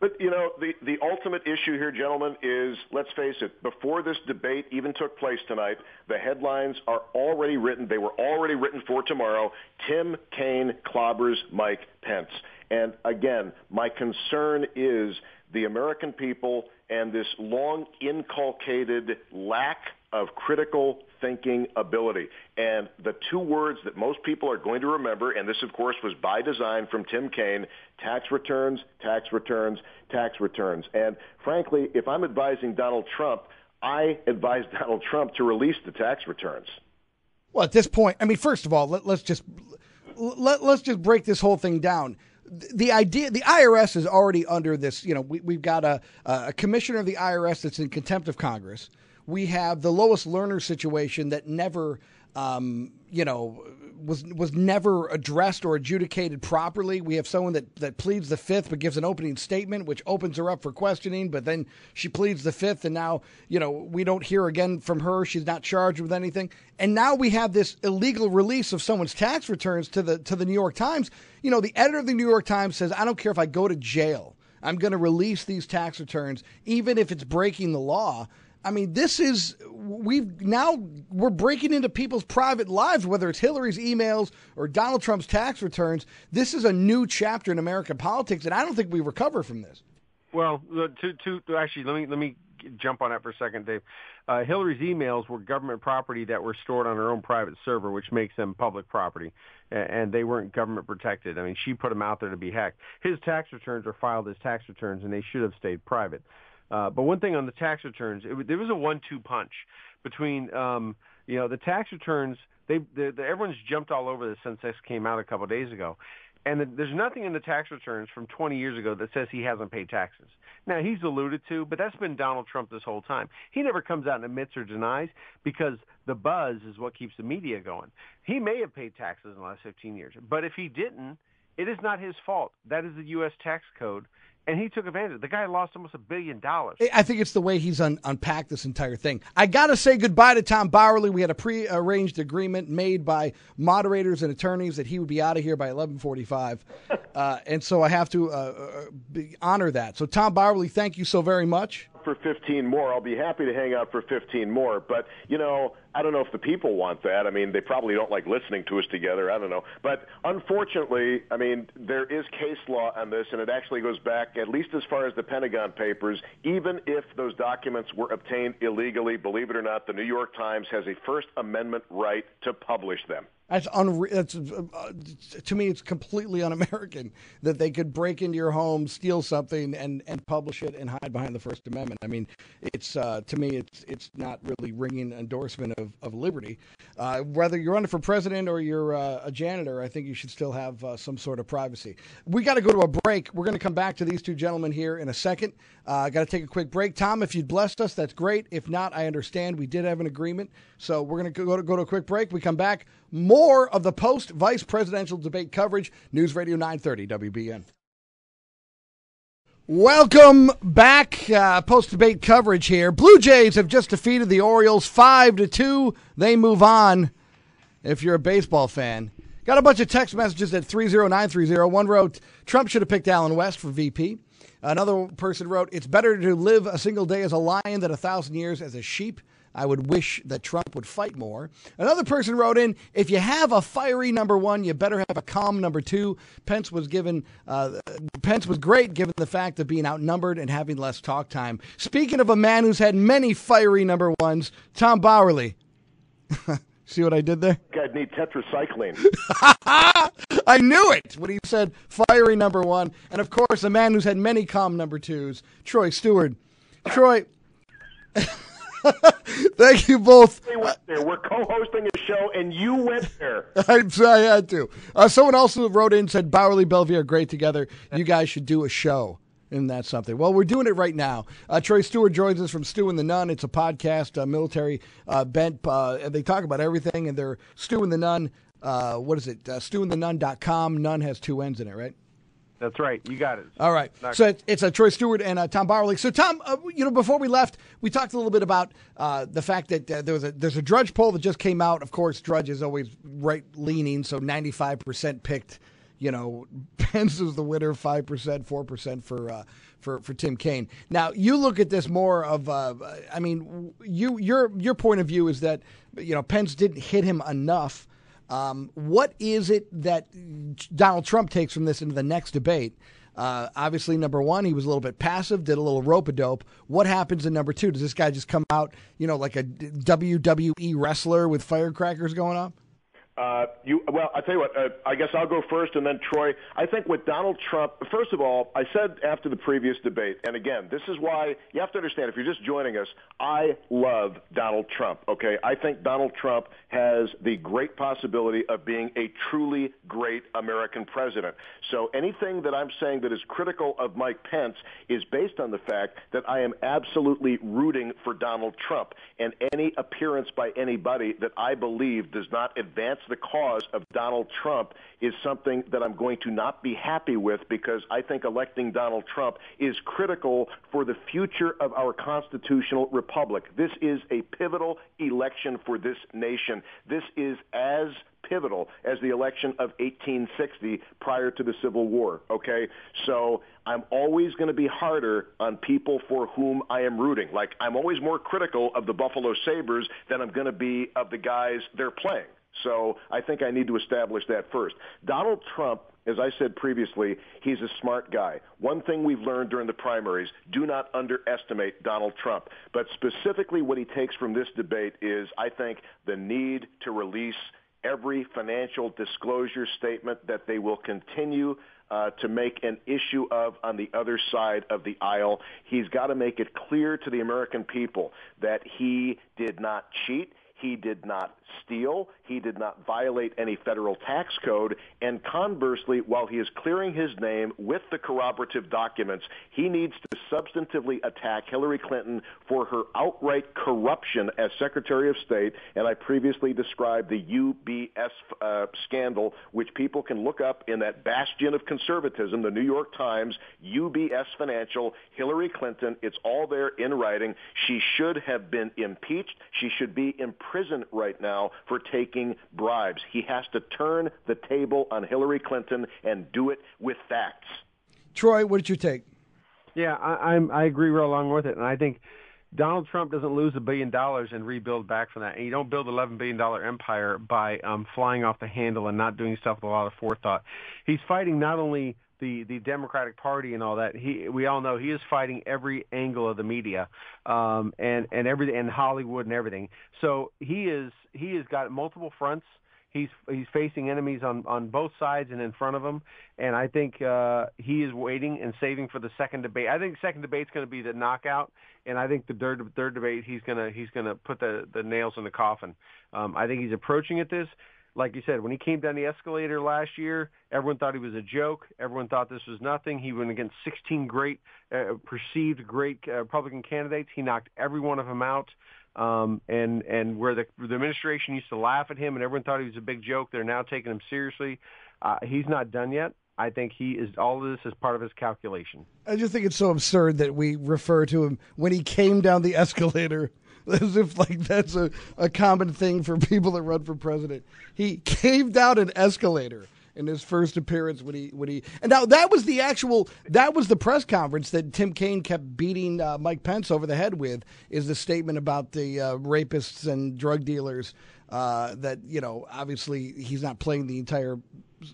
But you know, the the ultimate issue here, gentlemen, is let's face it. Before this debate even took place tonight, the headlines are already written. They were already written for tomorrow. Tim Kaine clobbers Mike Pence. And again, my concern is the American people and this long inculcated lack of critical thinking ability. And the two words that most people are going to remember, and this of course was by design from Tim Kaine, tax returns, tax returns, tax returns. And frankly, if I'm advising Donald Trump, I advise *laughs* Donald Trump to release the tax returns. Well, at this point, I mean, first of all, let, us just let, let's just break this whole thing down the idea the IRS is already under this. You know, we, we've got a, a commissioner of the IRS that's in contempt of Congress. We have the Lois Lerner situation that never, um, you know, was was never addressed or adjudicated properly. We have someone that, that pleads the fifth but gives an opening statement, which opens her up for questioning, but then she pleads the fifth, and now you know we don't hear again from her. She's not charged with anything, and now we have this illegal release of someone's tax returns to the to the New York Times. You know, the editor of the New York Times says, "I don't care if I go to jail." I'm going to release these tax returns, even if it's breaking the law. I mean, this is we've now we're breaking into people's private lives, whether it's Hillary's emails or Donald Trump's tax returns. This is a new chapter in American politics, and I don't think we recover from this. Well, to to actually let me let me jump on that for a second, Dave. Uh, Hillary's emails were government property that were stored on her own private server, which makes them public property, and they weren't government protected. I mean, she put them out there to be hacked. His tax returns are filed as tax returns, and they should have stayed private. Uh, but one thing on the tax returns, it, there was a one-two punch between, um, you know, the tax returns. They, the, the, everyone's jumped all over this since this came out a couple of days ago, and the, there's nothing in the tax returns from 20 years ago that says he hasn't paid taxes. Now he's alluded to, but that's been Donald Trump this whole time. He never comes out and admits or denies because the buzz is what keeps the media going. He may have paid taxes in the last 15 years, but if he didn't, it is not his fault. That is the U.S. tax code, and he took advantage. of The guy lost almost a billion dollars. I think it's the way he's un- unpacked this entire thing. I got to say goodbye to Tom Bauerle. We had a pre-arranged agreement made by moderators and attorneys that he would be out of here by 11:45, *laughs* uh, and so I have to uh, uh, honor that. So Tom Bauerle, thank you so very much for 15 more. I'll be happy to hang out for 15 more. But, you know, I don't know if the people want that. I mean, they probably don't like listening to us together. I don't know. But unfortunately, I mean, there is case law on this, and it actually goes back at least as far as the Pentagon Papers. Even if those documents were obtained illegally, believe it or not, the New York Times has a First Amendment right to publish them. That's unreal. That's, uh, to me, it's completely un-American *laughs* that they could break into your home, steal something, and, and publish it and hide behind the First Amendment. I mean, it's uh, to me, it's it's not really ringing endorsement of, of liberty. Uh, whether you're running for president or you're uh, a janitor, I think you should still have uh, some sort of privacy. We got to go to a break. We're going to come back to these two gentlemen here in a second. Uh, I got to take a quick break. Tom, if you'd blessed us, that's great. If not, I understand. We did have an agreement, so we're going to go to go to a quick break. We come back. More of the post vice presidential debate coverage. News Radio 930 WBEN. Welcome back. Uh, Post debate coverage here. Blue Jays have just defeated the Orioles five to two. They move on. If you're a baseball fan, got a bunch of text messages at three zero nine three zero. One wrote Trump should have picked Allen West for VP. Another person wrote It's better to live a single day as a lion than a thousand years as a sheep. I would wish that Trump would fight more. Another person wrote in, if you have a fiery number one, you better have a calm number two. Pence was given, uh, Pence was great given the fact of being outnumbered and having less talk time. Speaking of a man who's had many fiery number ones, Tom Bauerle. *laughs* See what I did there? I'd need tetracycline. *laughs* I knew it when he said fiery number one. And of course, a man who's had many calm number twos, Troy Stewart. Troy. *laughs* *laughs* Thank you both. We're co-hosting a show, and you went there. *laughs* I, I had to. Uh, someone else wrote in and said Bauerle Bellavia are great together. You guys should do a show. And that's something. Well, we're doing it right now. Uh, Troy Stewart joins us from Stew and the Nun. It's a podcast, uh, military uh, bent. Uh, and they talk about everything. And they're Stew and the Nun. Uh, what is it? Uh, StuandTheNun.com. Nun has two N's in it, right? That's right. You got it. All right. Not so it's, it's a Troy Stewart and a Tom Bauerle. So Tom, uh, you know, before we left, we talked a little bit about uh, the fact that uh, there was a there's a Drudge poll that just came out. Of course, Drudge is always right leaning, so 95 percent picked. You know, *laughs* Pence is the winner, five percent, four percent for uh, for for Tim Kaine. Now you look at this more of, uh, I mean, you your your point of view is that you know Pence didn't hit him enough. Um, what is it that Donald Trump takes from this into the next debate? Uh, obviously, number one, he was a little bit passive, did a little rope a dope. What happens in number two? Does this guy just come out, you know, like a WWE wrestler with firecrackers going on? Uh, you well, I tell you what. Uh, I guess I'll go first, and then Troy. I think with Donald Trump, first of all, I said after the previous debate, and again, this is why you have to understand. If you're just joining us, I love Donald Trump. Okay, I think Donald Trump has the great possibility of being a truly great American president. So anything that I'm saying that is critical of Mike Pence is based on the fact that I am absolutely rooting for Donald Trump, and any appearance by anybody that I believe does not advance the cause of Donald Trump is something that I'm going to not be happy with because I think electing Donald Trump is critical for the future of our constitutional republic. This is a pivotal election for this nation. This is as pivotal as the election of 1860 prior to the Civil War. Okay, so I'm always going to be harder on people for whom I am rooting. Like I'm always more critical of the Buffalo Sabres than I'm going to be of the guys they're playing. So I think I need to establish that first. Donald Trump as I said previously, he's a smart guy. One thing we've learned during the primaries, do not underestimate Donald Trump. But specifically what he takes from this debate is, I think, the need to release every financial disclosure statement that they will continue uh, to make an issue of on the other side of the aisle. He's got to make it clear to the American people that he did not cheat. He did not steal. He did not violate any federal tax code. And conversely, while he is clearing his name with the corroborative documents, he needs to substantively attack Hillary Clinton for her outright corruption as Secretary of State. And I previously described the UBS uh, scandal, which people can look up in that bastion of conservatism, the New York Times, UBS Financial, Hillary Clinton. It's all there in writing. She should have been impeached. She should be in prison right now now for taking bribes. He has to turn the table on Hillary Clinton and do it with facts. Troy, what did you take? Yeah, I, I'm I agree right along with it, and I think Donald Trump doesn't lose a billion dollars and rebuild back from that. And you don't build an eleven billion dollar empire by um, flying off the handle and not doing stuff with a lot of forethought. He's fighting not only the the Democratic Party and all that. He we all know he is fighting every angle of the media, um, and and everything and Hollywood and everything. So he is he has got multiple fronts. He's he's facing enemies on on both sides and in front of him, and I think uh, he is waiting and saving for the second debate. I think second debate's going to be the knockout, and I think the third third debate he's gonna he's gonna put the the nails in the coffin. Um, I think he's approaching it this like you said, when he came down the escalator last year, everyone thought he was a joke. Everyone thought this was nothing. He went against 16 great, uh, perceived great uh, Republican candidates. He knocked every one of them out. Um, and and where the the administration used to laugh at him and everyone thought he was a big joke, they're now taking him seriously. Uh, he's not done yet. I think he is all of this is part of his calculation. I just think it's so absurd that we refer to him when he came down the *laughs* escalator as if like that's a, a common thing for people that run for president. He caved out an escalator in his first appearance when he when he and now that was the actual that was the press conference that Tim Kaine kept beating uh, Mike Pence over the head with is the statement about the uh, rapists and drug dealers uh, that you know obviously he's not playing the entire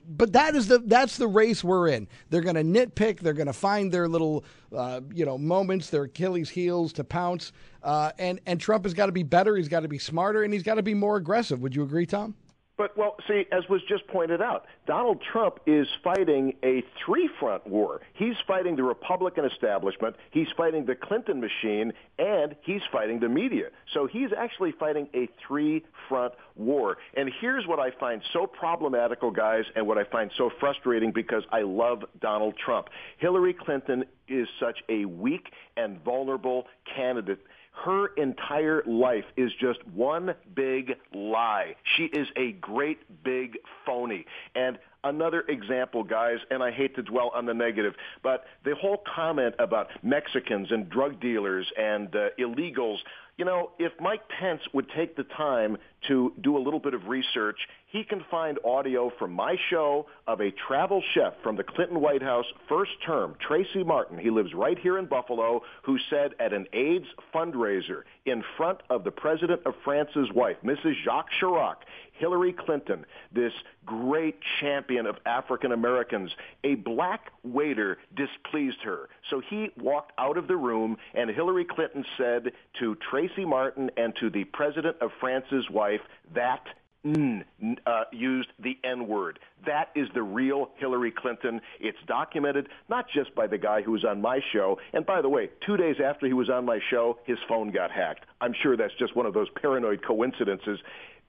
but that is the that's the race we're in. They're going to nitpick. They're going to find their little uh, you know moments, their Achilles' heels to pounce. Uh, and and Trump has got to be better. He's got to be smarter, and he's got to be more aggressive. Would you agree, Tom? But, well, see, as was just pointed out, Donald Trump is fighting a three front war. He's fighting the Republican establishment, he's fighting the Clinton machine, and he's fighting the media. So he's actually fighting a three front war. And here's what I find so problematical, guys, and what I find so frustrating because I love Donald Trump. Hillary Clinton is such a weak and vulnerable candidate her entire life is just one big lie. She is a great big phony. And another example, guys, and I hate to dwell on the negative, but the whole comment about Mexicans and drug dealers and uh, illegals, you know, if Mike Pence would take the time to do a little bit of research, he can find audio from my show of a travel chef from the Clinton White House first term, Tracy Martin. He lives right here in Buffalo, who said at an AIDS fundraiser in front of the president of France's wife, Mrs. Jacques Chirac, Hillary Clinton, this great champion of African Americans, a black waiter displeased her. So he walked out of the room, and Hillary Clinton said to Tracy Martin and to the president of France's wife that mm, uh, used the N word. That is the real Hillary Clinton. It's documented not just by the guy who was on my show. And by the way, two days after he was on my show, his phone got hacked. I'm sure that's just one of those paranoid coincidences.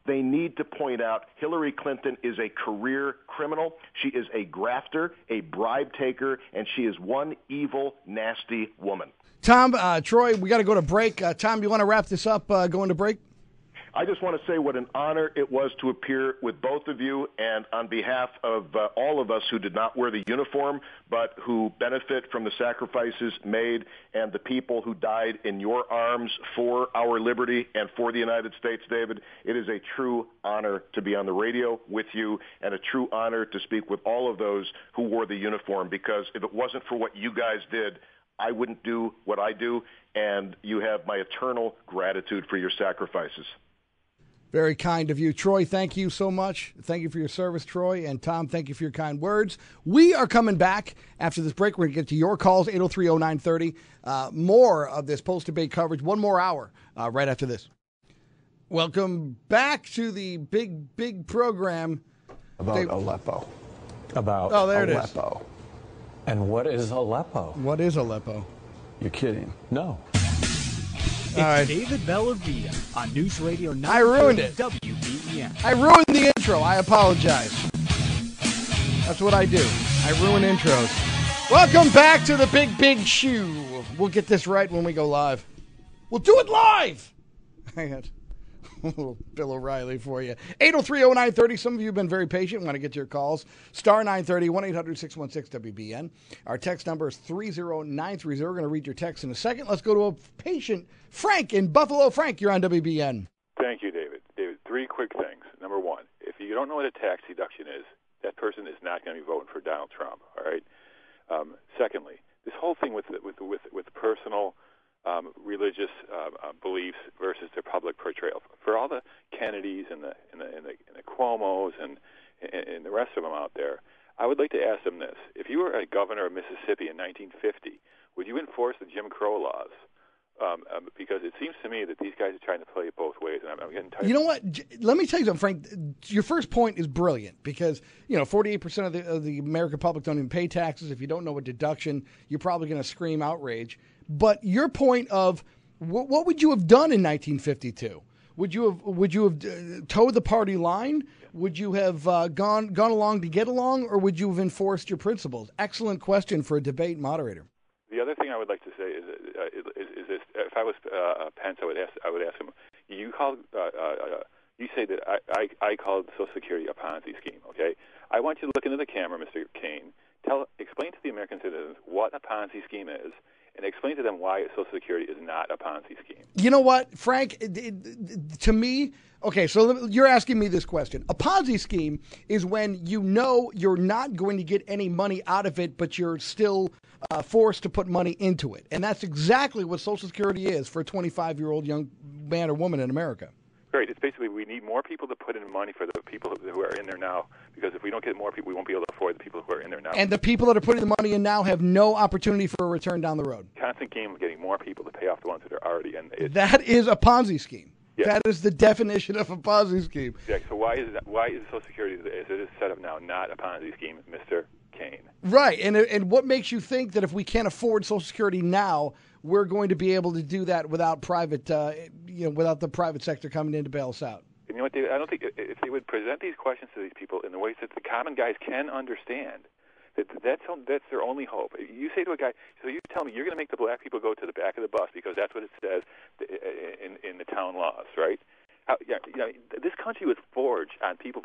They need to point out Hillary Clinton is a career criminal. She is a grafter, a bribe taker, and she is one evil, nasty woman. Tom, uh, Troy, we got to go to break. Uh, Tom, you want to wrap this up uh, going to break? I just want to say what an honor it was to appear with both of you, and on behalf of uh, all of us who did not wear the uniform, but who benefit from the sacrifices made and the people who died in your arms for our liberty and for the United States, David, it is a true honor to be on the radio with you and a true honor to speak with all of those who wore the uniform because if it wasn't for what you guys did, I wouldn't do what I do, and you have my eternal gratitude for your sacrifices. Very kind of you. Troy, thank you so much. Thank you for your service, Troy. And Tom, thank you for your kind words. We are coming back after this break. We're going to get to your calls, 803 0930. Uh, more of this post debate coverage, one more hour uh, right after this. Welcome back to the big, big program. About They- Aleppo. About Oh, there it is. Aleppo. And what is Aleppo? What is Aleppo? You're kidding. No. It's right. David Bellavia on News Radio 930 I ruined it. WBEN. I ruined the intro. I apologize. That's what I do. I ruin intros. Welcome back to the Big Big Shoe. We'll get this right when we go live. We'll do it live. *laughs* *laughs* Little Bill O'Reilly for you. 8030930. Some of you have been very patient. Want to get to your calls. Star 930 1 800 616 WBEN. Our text number is 30930. We're going to read your text in a second. Let's go to a patient, Frank in Buffalo. Frank, you're on WBEN. Thank you, David. David, three quick things. Number one, if you don't know what a tax deduction is, that person is not going to be voting for Donald Trump. All right. Um, secondly, this whole thing with with with with personal um, religious uh, uh, beliefs versus their public portrayal. For all the Kennedys and the and the and the, and the Cuomo's and, and and the rest of them out there, I would like to ask them this: If you were a governor of Mississippi in 1950, would you enforce the Jim Crow laws? Um, um, because it seems to me that these guys are trying to play it both ways, and I'm, I'm getting tired. You know what? J- Let me tell you something, Frank. Your first point is brilliant because you know 48 percent of the of the American public don't even pay taxes. If you don't know what deduction, you're probably going to scream outrage. But your point of what, what would you have done in 1952? Would you have would you have uh, toed the party line? Would you have uh, gone gone along to get along, or would you have enforced your principles? Excellent question for a debate moderator. The other thing I would like to say is, uh, is, is this: if I was uh, Pence, I would ask, I would ask him. You called, uh, uh, you say that I, I, I called Social Security a Ponzi scheme. Okay, I want you to look into the camera, Mr. Kaine. Tell, explain to the American citizens what a Ponzi scheme is, and explain to them why Social Security is not a Ponzi scheme. You know what, Frank? To me, okay. So you're asking me this question. A Ponzi scheme is when you know you're not going to get any money out of it, but you're still uh, forced to put money into it, and that's exactly what Social Security is for a 25 year old young man or woman in America. Great. It's basically we need more people to put in money for the people who are in there now, because if we don't get more people, we won't be able to afford the people who are in there now. And the people that are putting the money in now have no opportunity for a return down the road. constant game of getting more people to pay off the ones that are already in. It, That is a Ponzi scheme. Yes. That is the definition of a Ponzi scheme. yeah, so why is that, why is Social Security as it is set up now not a Ponzi scheme, Mister Kaine? Right, and and what makes you think that if we can't afford Social Security now, we're going to be able to do that without private, uh, you know, without the private sector coming in to bail us out? And you know what, David? I don't think if they would present these questions to these people in the ways that the common guys can understand, that that's that's their only hope. You say to a guy, so you tell me you're going to make the black people go to the back of the bus because that's what it says in in the town laws, right? How, you know, this country was forged on people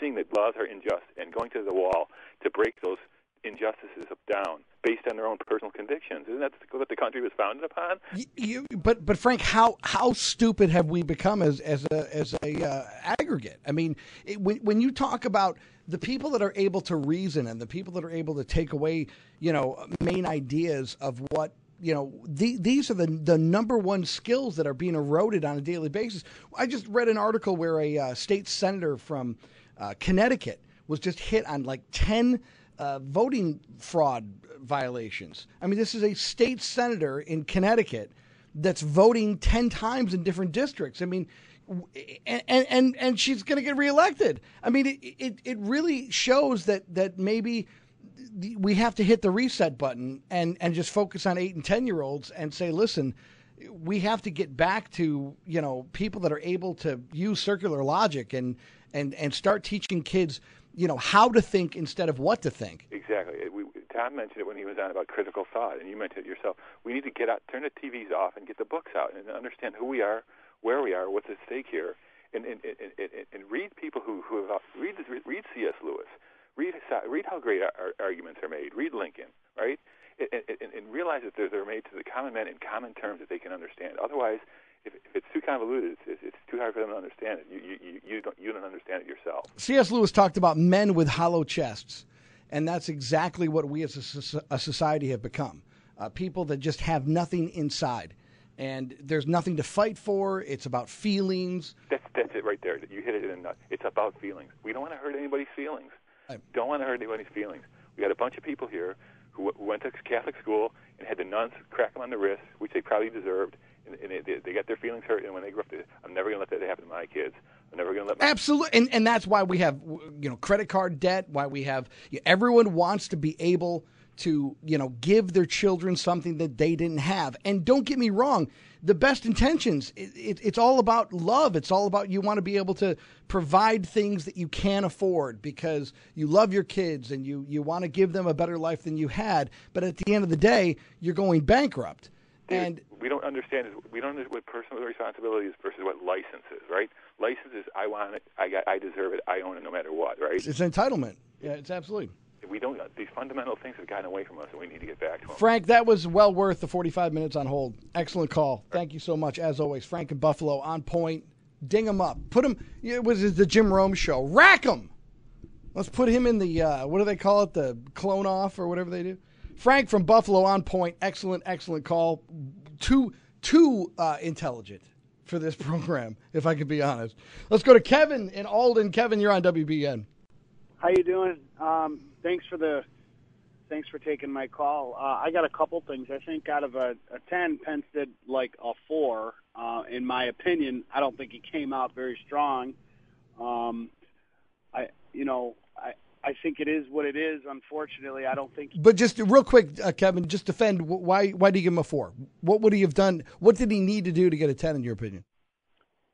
seeing that laws are unjust and going to the wall to break those injustices up down based on their own personal convictions. Isn't that what the country was founded upon? You, but but Frank, how how stupid have we become as as a as a uh, aggregate? I mean, it, when when you talk about the people that are able to reason and the people that are able to take away, you know, main ideas of what you know, the, these are the the number one skills that are being eroded on a daily basis. I just read an article where a uh, state senator from uh, Connecticut was just hit on like ten uh, voting fraud violations. I mean, this is a state senator in Connecticut that's voting 10 times in different districts. I mean, and and and she's going to get reelected. I mean, it, it it really shows that that maybe we have to hit the reset button and and just focus on 8 and 10 year olds and say, listen, we have to get back to, you know, people that are able to use circular logic and and and start teaching kids, you know, how to think instead of what to think. Exactly. We, Tom mentioned it when he was on about critical thought, and you mentioned it yourself. We need to get out, turn the TVs off, and get the books out, and understand who we are, where we are, what's at stake here, and and, and, and, and read people who who have read read C.S. Lewis, read read how great arguments are made, read Lincoln, right, and, and, and realize that they're, they're made to the common man in common terms that they can understand. Otherwise, if, if it's too convoluted, it's, it's too hard for them to understand it. You you you, you don't you don't understand it yourself. C.S. Lewis talked about men with hollow chests, and that's exactly what we as a, a society have become. Uh, people that just have nothing inside. and there's nothing to fight for. It's about feelings. That's that's it right there. You hit it in a nut. It's about feelings. We don't want to hurt anybody's feelings. Don't want to hurt anybody's feelings. We got a bunch of people here who, who went to Catholic school and had the nuns crack them on the wrist, which they probably deserved, and, and they, they got their feelings hurt. And when they grow up, they, I'm never going to let that happen to my kids. I'm never going to let my Absolutely, and and that's why we have you know credit card debt. Why we have everyone wants to be able to you know give their children something that they didn't have. And don't get me wrong, the best intentions. It, it, it's all about love. It's all about you want to be able to provide things that you can't afford because you love your kids and you you want to give them a better life than you had. But at the end of the day, you're going bankrupt. And we don't understand is we don't understand what personal responsibility is versus what license is, right? License is I want it, I got, I deserve it, I own it no matter what, right? it's entitlement. Yeah, it's absolutely. We don't these fundamental things have gotten away from us, and we need to get back to them. Frank, that was well worth the 45 minutes on hold. Excellent call. Thank you so much, as always. Frank and Buffalo on point. Ding him up. Put him. It was the Jim Rome show. Rack him. Let's put him in the uh, what do they call it? The clone off or whatever they do. Frank from Buffalo on point. Excellent, excellent call. Too too uh, intelligent for this *laughs* program, if I could be honest. Let's go to Kevin in Alden. Kevin, you're on WBEN. How you doing? Um, thanks for the thanks for taking my call. Uh, I got a couple things. I think out of a, a ten, Pence did like a four. Uh, in my opinion, I don't think he came out very strong. Um, I, you know, I I think it is what it is. Unfortunately, I don't think. But just real quick, uh, Kevin, just defend why why did you give him a four? What would he have done? What did he need to do to get a ten, in your opinion?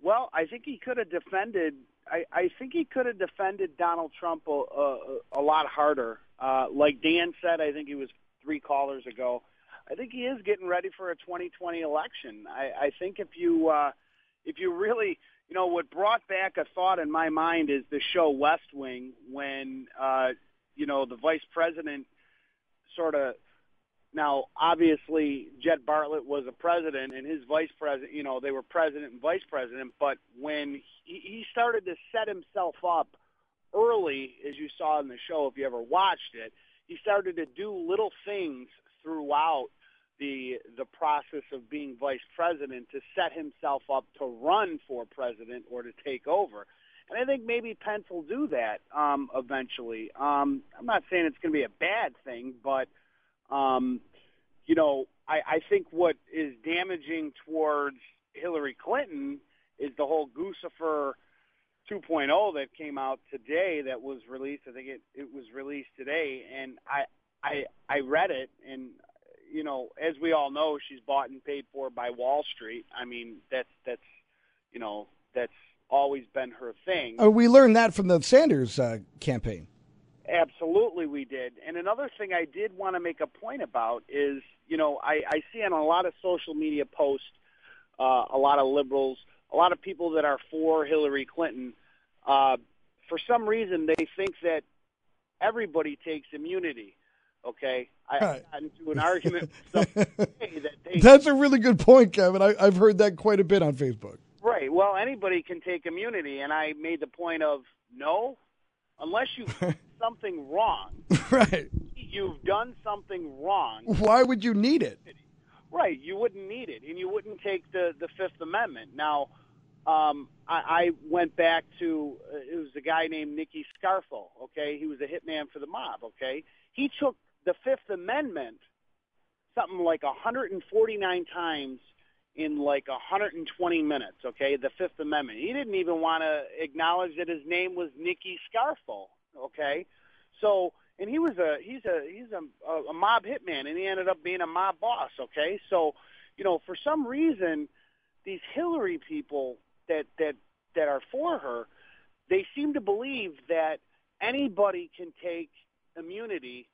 Well, I think he could have defended. I, I think he could have defended Donald Trump a, a, a lot harder. Uh, like Dan said, I think he was three callers ago. I think he is getting ready for a 2020 election. I, I think if you uh, if you really, you know, what brought back a thought in my mind is the show West Wing when uh, you know the vice president sort of now, obviously, Jed Bartlet was a president, and his vice president, you know, they were president and vice president. But when he, he started to set himself up early, as you saw in the show, if you ever watched it, he started to do little things throughout the the process of being vice president to set himself up to run for president or to take over. And I think maybe Pence will do that um, eventually. Um, I'm not saying it's going to be a bad thing, but um, you know, I, I think what is damaging towards Hillary Clinton is the whole Guccifer 2.0 that came out today that was released. I think it, it was released today, and I, I I read it, and you know, as we all know, she's bought and paid for by Wall Street. I mean, that's that's you know that's always been her thing. Uh, we learned that from the Sanders uh, campaign. Absolutely, we did. And another thing I did want to make a point about is, you know, I, I see on a lot of social media posts, uh, a lot of liberals, a lot of people that are for Hillary Clinton. Uh, for some reason, they think that everybody takes immunity. Okay, I, I got into an argument with *laughs* somebody that they That's a really good point, Kevin. I, I've heard that quite a bit on Facebook. Right. Well, anybody can take immunity, and I made the point of no, unless you've done *laughs* something wrong. *laughs* Right. You've done something wrong. Why would you need it? Right. You wouldn't need it, and you wouldn't take the the Fifth Amendment. Now, um, I, I went back to uh, it was a guy named Nicky Scarfo. Okay, he was a hitman for the mob. Okay, he took the Fifth Amendment something like 149 times in like 120 minutes. Okay, the Fifth Amendment. He didn't even want to acknowledge that his name was Nicky Scarfo. Okay, so and he was a he's a he's a, a mob hitman, and he ended up being a mob boss. Okay, so you know for some reason these Hillary people that that that are for her, they seem to believe that anybody can take immunity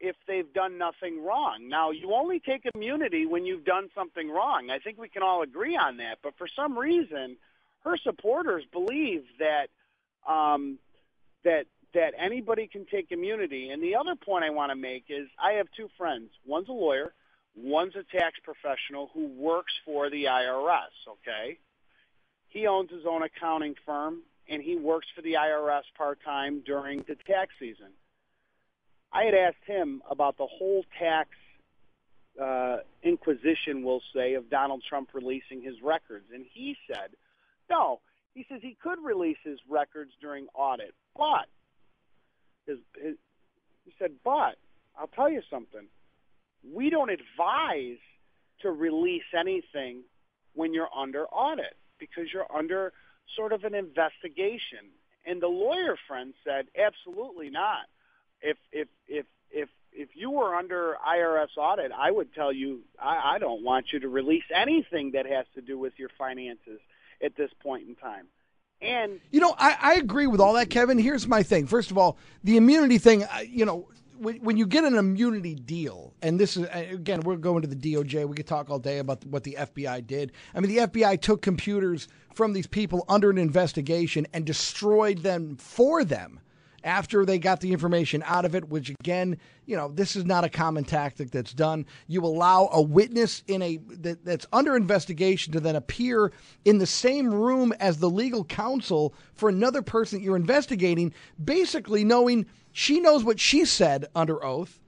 if they've done nothing wrong. Now, you only take immunity when you've done something wrong. I think we can all agree on that. But for some reason, her supporters believe that um, that that anybody can take immunity. And the other point I want to make is I have two friends. One's a lawyer, one's a tax professional who works for the IRS, okay? He owns his own accounting firm and he works for the IRS part-time during the tax season. I had asked him about the whole tax uh, inquisition, we'll say, of Donald Trump releasing his records. And he said, no, he says he could release his records during audit, but his, his, he said, but I'll tell you something. We don't advise to release anything when you're under audit because you're under sort of an investigation. And the lawyer friend said, absolutely not. If if if if if you were under IRS audit, I would tell you I, I don't want you to release anything that has to do with your finances at this point in time. And You know, I, I agree with all that, Kevin. Here's my thing. First of all, the immunity thing, you know, when, when you get an immunity deal, and this is, again, we're going to the DOJ. We could talk all day about what the FBI did. I mean, the FBI took computers from these people under an investigation and destroyed them for them after they got the information out of it, which again, you know, this is not a common tactic that's done. You allow a witness in a that, that's under investigation to then appear in the same room as the legal counsel for another person that you're investigating, basically knowing she knows what she said under oath.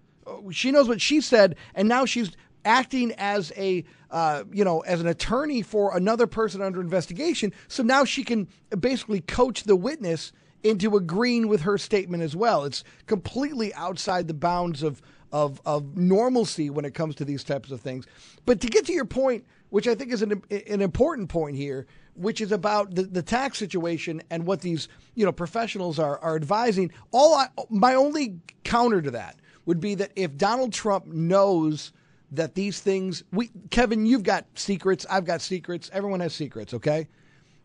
She knows what she said, and now she's acting as a uh, you know as an attorney for another person under investigation. So now she can basically coach the witness into agreeing with her statement as well. It's completely outside the bounds of of of normalcy when it comes to these types of things. But to get to your point, which I think is an an important point here, which is about the, the tax situation and what these you know professionals are are advising. All I, my only counter to that would be that if Donald Trump knows that these things we Kevin, you've got secrets, I've got secrets, everyone has secrets, okay?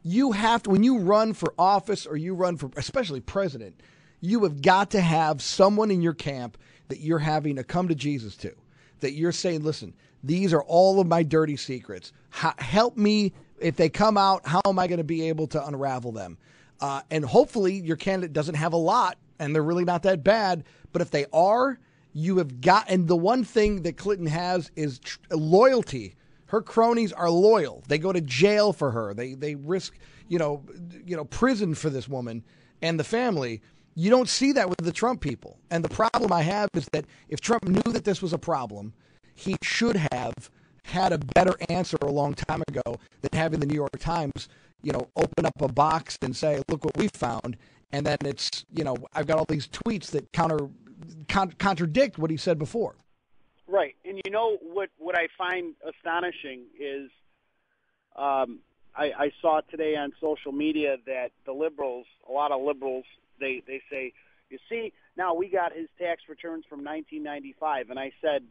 You have to when you run for office or you run for especially president you have got to have someone in your camp that you're having a come to jesus to that you're saying listen these are all of my dirty secrets. Help me. If they come out how am i going to be able to unravel them? Uh, and hopefully your candidate doesn't have a lot and they're really not that bad but if they are you have got and the one thing that clinton has is tr- loyalty her cronies are loyal. They go to jail for her. They they risk, you know, you know, prison for this woman and the family. You don't see that with the Trump people. And the problem I have is that if Trump knew that this was a problem, he should have had a better answer a long time ago than having the New York Times, you know, open up a box and say, "Look what we found." And then it's, you know, I've got all these tweets that counter con- contradict what he said before. Right, and you know what? What I find astonishing is, um, I, I saw today on social media that the liberals, a lot of liberals, they they say, you see, now we got his tax returns from 1995, and I said,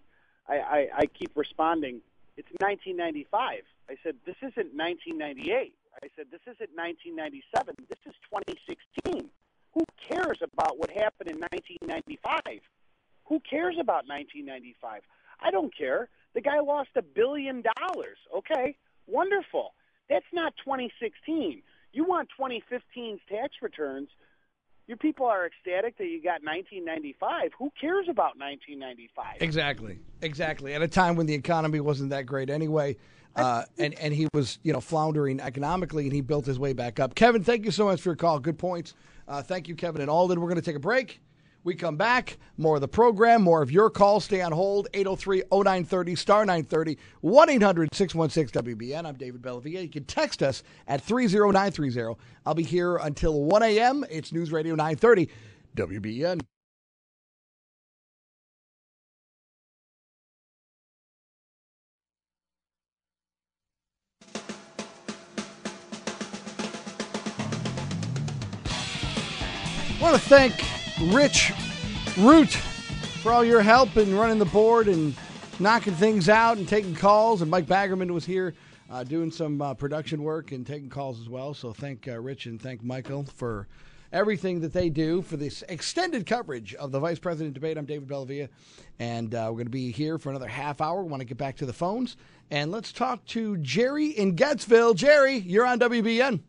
I, I, I keep responding, it's 1995. I said this isn't 1998. I said this isn't 1997. This is 2016. Who cares about what happened in 1995? Who cares about 1995? I don't care. The guy lost a billion dollars. Okay, wonderful. That's not 2016. You want 2015's tax returns. Your people are ecstatic that you got 1995. Who cares about 1995? Exactly, exactly. At a time when the economy wasn't that great anyway, uh, and and he was you know floundering economically, and he built his way back up. Kevin, thank you so much for your call. Good points. Uh, thank you, Kevin and Alden. We're going to take a break. We come back, more of the program, more of your calls. Stay on hold, 803 0930, star 930, 1 800 616 WBEN. I'm David Bellavia. You can text us at 30930. I'll be here until 1 a.m. It's News Radio 930, WBEN. I want to thank Rich Root for all your help in running the board and knocking things out and taking calls. And Mike Baggerman was here uh, doing some uh, production work and taking calls as well. So thank uh, Rich and thank Michael for everything that they do for this extended coverage of the vice president debate. I'm David Bellavia, and uh, we're going to be here for another half hour. We want to get back to the phones and let's talk to Jerry in Getzville. Jerry, you're on WBEN.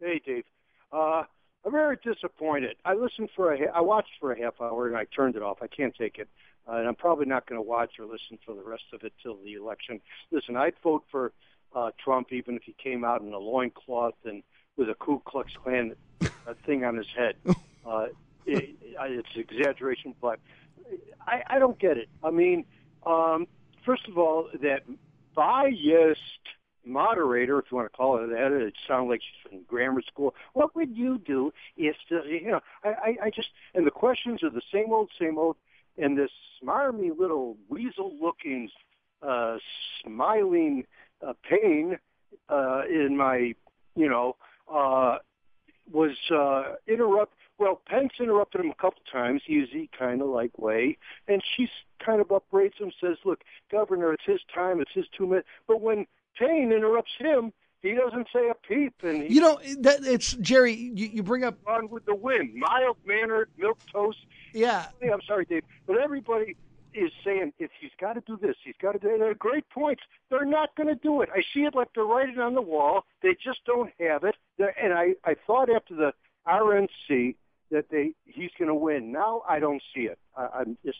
Hey, Dave. I'm very disappointed. I listened for a, I watched for a half hour and I turned it off. I can't take it, uh, and I'm probably not going to watch or listen for the rest of it till the election. Listen, I'd vote for uh, Trump even if he came out in a loincloth and with a Ku Klux Klan uh, thing on his head. *laughs* Uh, it, it's exaggeration, but I, I don't get it. I mean, um, first of all, that biased moderator, if you want to call it that, it sounds like she's from grammar school. What would you do if, the, you know, I, I, I just, and the questions are the same old, same old, and this smarmy little weasel-looking, uh, smiling uh, pain uh, in my, you know, uh, was uh, interrupt. Well, Pence interrupted him a couple times, easy kind of like way, and she kind of upbraids him, says, "Look, Governor, it's his time, it's his two minutes." But when Kaine interrupts him, he doesn't say a peep, and he, You know, that it's Jerry. You, you bring up on with the wind, mild mannered, milk toast. Yeah, I'm sorry, Dave, but everybody is saying if he's got to do this, he's got to do it. They're great points. They're not going to do it. I see it like they're writing on the wall. They just don't have it. They're, and I, I thought after the RNC that they he's going to win. Now I don't see it. I, I'm just,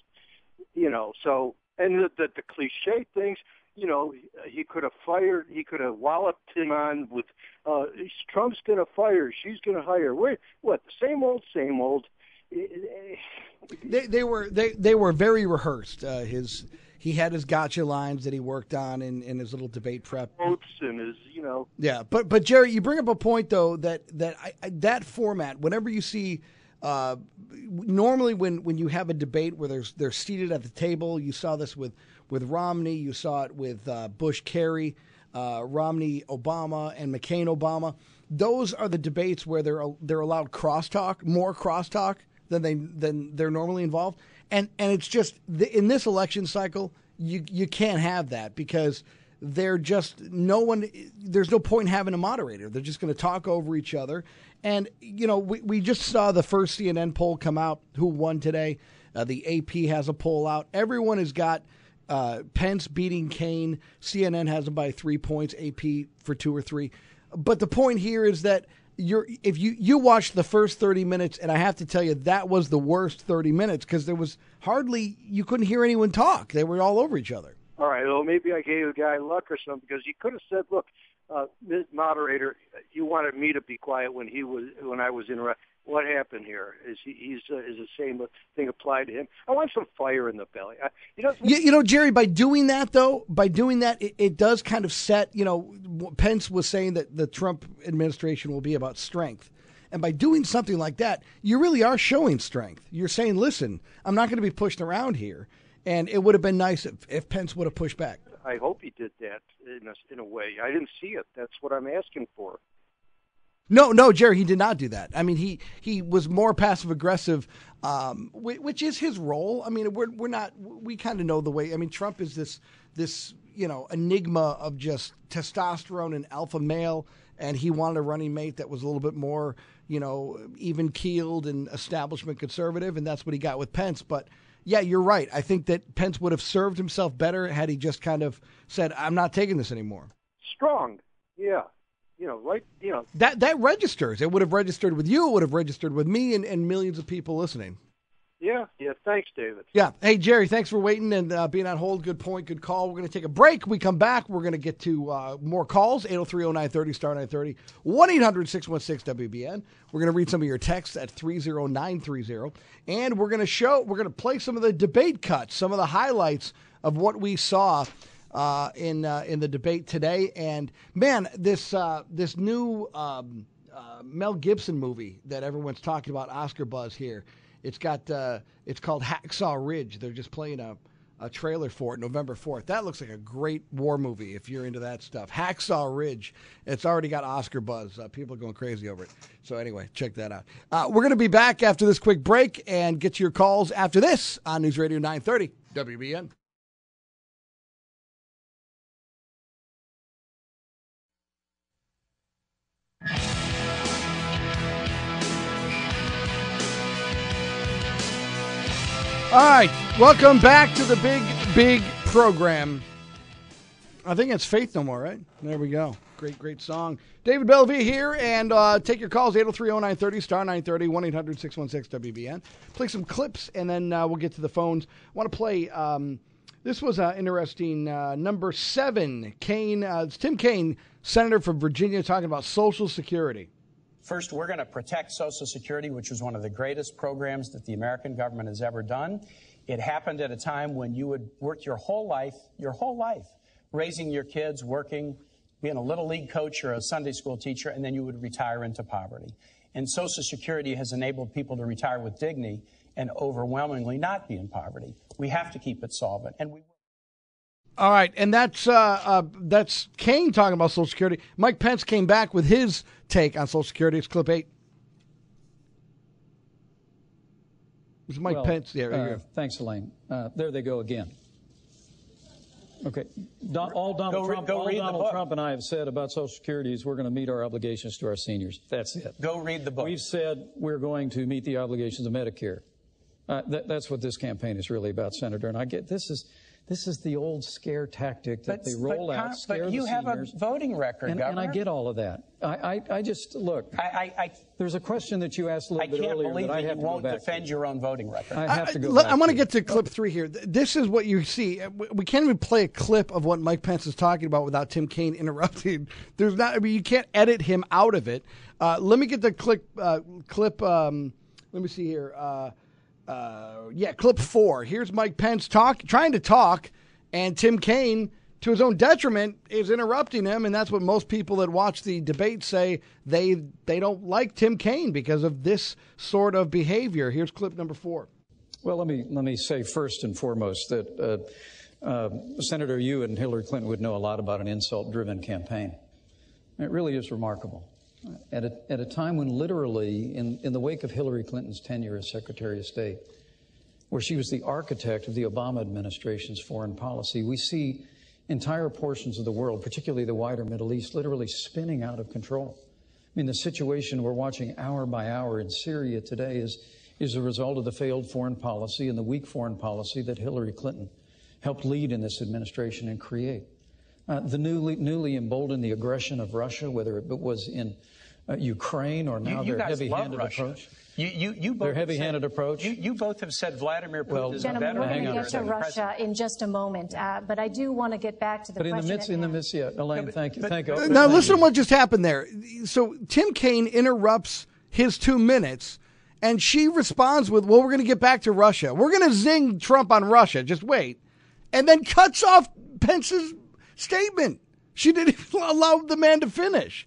you know, so and the, the the cliche things. You know, he could have fired. He could have walloped him on with. Uh, Trump's going to fire. She's going to hire. Wait, what? The same old, same old. They, they were they, they were very rehearsed. Uh, his he had his gotcha lines that he worked on in, in his little debate prep. Quotes and his, you know. Yeah, but but Jerry, you bring up a point though that that I, I, that format. Whenever you see, uh, normally when when you have a debate where there's they're seated at the table, you saw this with with Romney, you saw it with uh, Bush Kerry, uh, Romney Obama, and McCain Obama. Those are the debates where they're they're allowed crosstalk, more crosstalk than they than they're normally involved. And and it's just in this election cycle, you you can't have that because they're just no one. There's no point in having a moderator. They're just going to talk over each other. And you know, we we just saw the first CNN poll come out. Who won today? Uh, the AP has a poll out. Everyone has got. Uh, Pence beating Kaine. CNN has him by three points. AP for two or three. But the point here is that you're if you you watched the first 30 minutes and I have to tell you that was the worst 30 minutes because there was hardly you couldn't hear anyone talk. They were all over each other. All right, well maybe I gave the guy luck or something because he could have said, "Look, uh, moderator, you wanted me to be quiet when he was when I was interrupted. What happened here? Is he, he's uh, is the same thing applied to him? I want some fire in the belly. I, you know, you, you know, Jerry. By doing that, though, by doing that, it, it does kind of set. You know, Pence was saying that the Trump administration will be about strength. And by doing something like that, you really are showing strength. You're saying, listen, I'm not going to be pushed around here. And it would have been nice if, if Pence would have pushed back. I hope he did that in a, in a way. I didn't see it. That's what I'm asking for. No, no, Jerry, he did not do that. I mean, he he was more passive aggressive, um, which is his role. I mean, we're we're not we kind of know the way. I mean, Trump is this this you know enigma of just testosterone and alpha male, and he wanted a running mate that was a little bit more you know even keeled and establishment conservative, and that's what he got with Pence. But yeah, you're right. I think that Pence would have served himself better had he just kind of said, "I'm not taking this anymore." Strong, yeah you know, right? You know that that registers. It would have registered with you. It would have registered with me and, and millions of people listening. Yeah, yeah. Thanks, David. Yeah. Hey, Jerry. Thanks for waiting and uh, being on hold. Good point. Good call. We're going to take a break. We come back. We're going to get to uh, more calls. 803-0930, star 930, 1-800-616-WBEN. We're going to read some of your texts at 30930. And we're going to show, we're going to play some of the debate cuts, some of the highlights of what we saw uh, in uh, in the debate today. And man, this uh, this new um, uh, Mel Gibson movie that everyone's talking about, Oscar buzz here. It's got uh, it's called Hacksaw Ridge. They're just playing a a trailer for it November 4th. That looks like a great war movie if you're into that stuff. Hacksaw Ridge. It's already got Oscar buzz. Uh, people are going crazy over it. So, anyway, check that out. Uh, we're going to be back after this quick break and get your calls after this on News Radio 930 WBEN. All right, welcome back to the big, big program. I think it's Faith No More, right? There we go. Great, great song. David Bellavia here, and uh, take your calls 803 0930, star 930, 1 800 616 WBEN. Play some clips, and then uh, we'll get to the phones. I want to play. Um, this was uh, interesting. Uh, number seven, Kaine. Uh, it's Tim Kaine, Senator from Virginia, talking about Social Security. First, we're going to protect Social Security, which was one of the greatest programs that the American government has ever done. It happened at a time when you would work your whole life, your whole life, raising your kids, working, being a little league coach or a Sunday school teacher, and then you would retire into poverty. And Social Security has enabled people to retire with dignity and overwhelmingly not be in poverty. We have to keep it solvent. And we All right, and that's uh, uh, that's Kaine talking about Social Security. Mike Pence came back with his take on Social Security. It's clip eight. It's Mike Well, Pence. Yeah, there you uh. Thanks, Elaine. Uh, there they go again. Okay. Don, all Donald, Go re- Trump, go all read the Donald book. Trump and I have said about Social Security is we're going to meet our obligations to our seniors. That's it. Go read the book. We've said we're going to meet the obligations of Medicare. Uh, that, that's what this campaign is really about, Senator. And I get this is this is the old scare tactic that But- they roll Con- out, scare but you the have a voting record, and, and I get all of that. I, I, I just look. I, I, I, there's a question that you asked a little I bit can't earlier believe that I that have you to go won't back defend your own voting record. I have to go. Look, back I want to to. get to clip three here. This is what you see. Uh, we- We can't even play a clip of what Mike Pence is talking about without Tim Kaine interrupting. *laughs* There's not. I mean, you can't edit him out of it. Uh, let me get the clip. Uh, clip. Um, let me see here. Uh, uh, yeah, clip four. Here's Mike Pence talk, trying to talk, and Tim Kaine, to his own detriment, is interrupting him, and that's what most people that watch the debate say they they don't like Tim Kaine because of this sort of behavior. Here's clip number four. Well, let me let me say first and foremost that uh, uh, Senator, you and Hillary Clinton would know a lot about an insult-driven campaign. It really is remarkable. At a, at a time when literally, in, in the wake of Hillary Clinton's tenure as Secretary of State, where she was the architect of the Obama administration's foreign policy, we see entire portions of the world, particularly the wider Middle East, literally spinning out of control. I mean, the situation we're watching hour by hour in Syria today is, is a result of the failed foreign policy and the weak foreign policy that Hillary Clinton helped lead in this administration and create. Uh, the newly, newly emboldened the aggression of Russia, whether it was in uh, Ukraine or now you, you their heavy-handed approach. You, you, you both Their have heavy-handed said- approach. You, you both have said Vladimir Putin Well, is a Gentlemen, better we're going hang to on get to. Russia in just a moment, uh, but I do want to get back to the But in the question. midst, in the midst, yeah, Elaine, thank you, thank you. Uh, Thank Now you. listen to what just happened there. So Tim Kaine interrupts his two minutes, and she responds with, "Well, we're going to get back to Russia. We're going to zing Trump on Russia. Just wait," and then cuts off Pence's statement. She didn't even *laughs* allow the man to finish.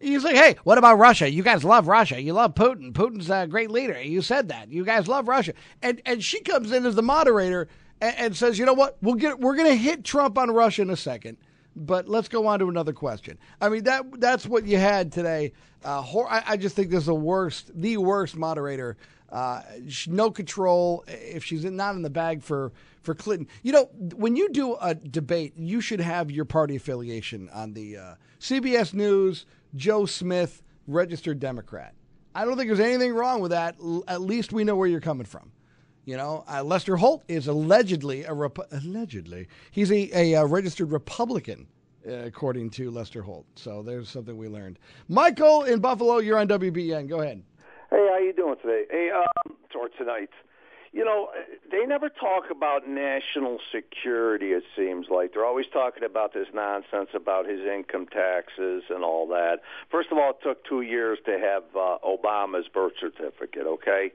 He's like, "Hey, what about Russia? You guys love Russia. You love Putin. Putin's a great leader. You said that. You guys love Russia." And and she comes in as the moderator and, and says, "You know what? We'll get we're to hit Trump on Russia in a second, but let's go on to another question." I mean that that's what you had today. Uh, hor- I, I just think this is the worst, the worst moderator. Uh, no control. If she's not in the bag for for Clinton, you know, when you do a debate, you should have your party affiliation on the uh, CBS News. Joe Smith, registered Democrat. I don't think there's anything wrong with that. L- At least we know where you're coming from. You know, uh, Lester Holt is allegedly a Rep- allegedly he's a, a, uh registered Republican, uh, according to Lester Holt. So there's something we learned. Michael in Buffalo, you're on WBEN. Go ahead. Hey, how you doing today? Hey, um, or tonight? You know, they never talk about national security. It seems like they're always talking about this nonsense about his income taxes and all that. First of all, it took two years to have uh, Obama's birth certificate. Okay,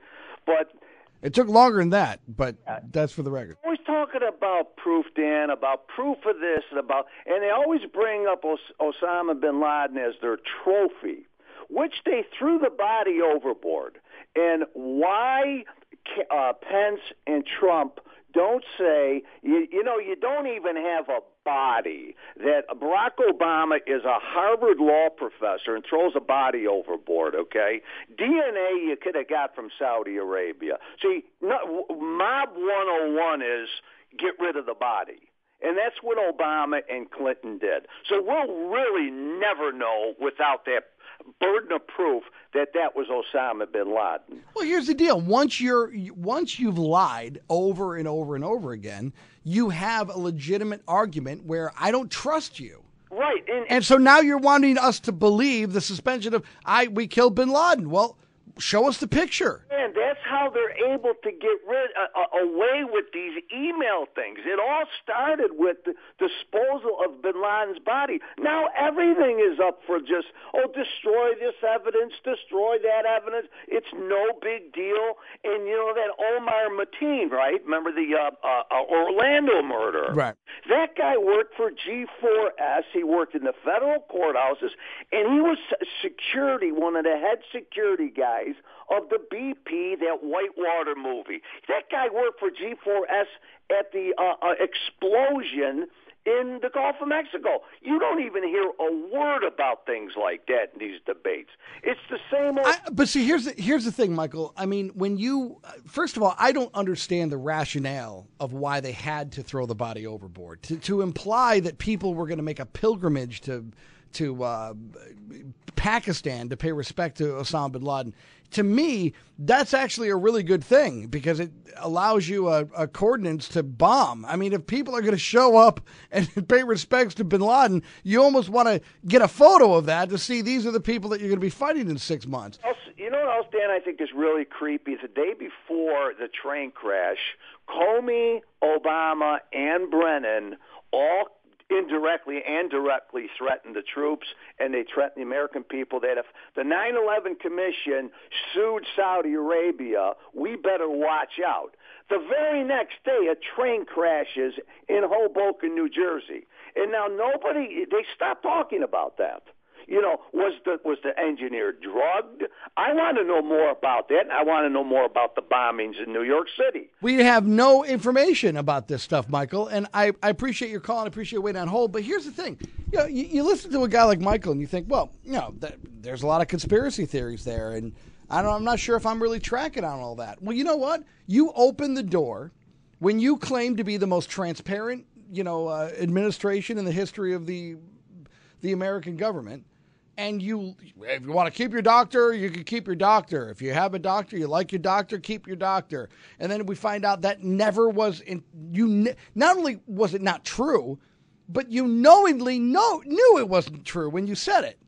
but It took longer than that, but that's for the record. always talking about proof, Dan, about proof of this and about, and they always bring up Os- Osama bin Laden as their trophy, which they threw the body overboard. And why uh, Pence and Trump don't say, you, you know, you don't even have a body. That Barack Obama is a Harvard law professor and throws a body overboard, okay? DNA you could have got from Saudi Arabia. See, Mob 101 is get rid of the body. And that's what Obama and Clinton did. So we'll really never know without that burden of proof that that was Osama bin Laden. Well, here's the deal. Once you're once you've lied over and over and over again, you have a legitimate argument where I don't trust you. Right. And, And so now you're wanting us to believe the suspension of I we killed bin Laden. Well, show us the picture. And that's how they're able to get rid uh, uh, away with these email things. It all started with the disposal of Bin Laden's body. Now everything is up for just oh, destroy this evidence, destroy that evidence. It's no big deal. And you know that Omar Mateen, right? Remember the uh, uh, uh, Orlando murder? Right. That guy worked for G4S. He worked in the federal courthouses, and he was security, one of the head security guys of the BP, that Whitewater movie. That guy worked for G4S at the uh, uh, explosion in the Gulf of Mexico. You don't even hear a word about things like that in these debates. It's the same old. I, but see, here's the, here's the thing, Michael. I mean, when you first of all, I don't understand the rationale of why they had to throw the body overboard to to imply that people were going to make a pilgrimage to to uh, Pakistan to pay respect to Osama bin Laden. To me, that's actually a really good thing because it allows you a, a coordinates to bomb. I mean, if people are going to show up and *laughs* pay respects to bin Laden, you almost want to get a photo of that to see these are the people that you're going to be fighting in six months. You know what else, Dan? I think is really creepy. The day before the train crash, Comey, Obama, and Brennan all indirectly and directly threatened the troops and they threatened the American people that if the 9/11 Commission sued Saudi Arabia, we better watch out. The very next day, a train crashes in Hoboken, New Jersey, and now nobody they stopped talking about that. You know, was the was the engineer drugged? I want to know more about that. And I want to know more about the bombings in New York City. We have no information about this stuff, Michael, and I, I appreciate your call and I appreciate waiting on hold. But here's the thing: you, know, you, you listen to a guy like Michael and you think, well, you know, th- there's a lot of conspiracy theories there, and I don't, I'm not sure if I'm really tracking on all that. Well, you know what? You open the door when you claim to be the most transparent, you know, uh, administration in the history of the the American government and you if you want to keep your doctor you can keep your doctor. If you have a doctor you like your doctor keep your doctor. And then we find out that never was in you ne- not only was it not true but you knowingly know knew it wasn't true when you said it.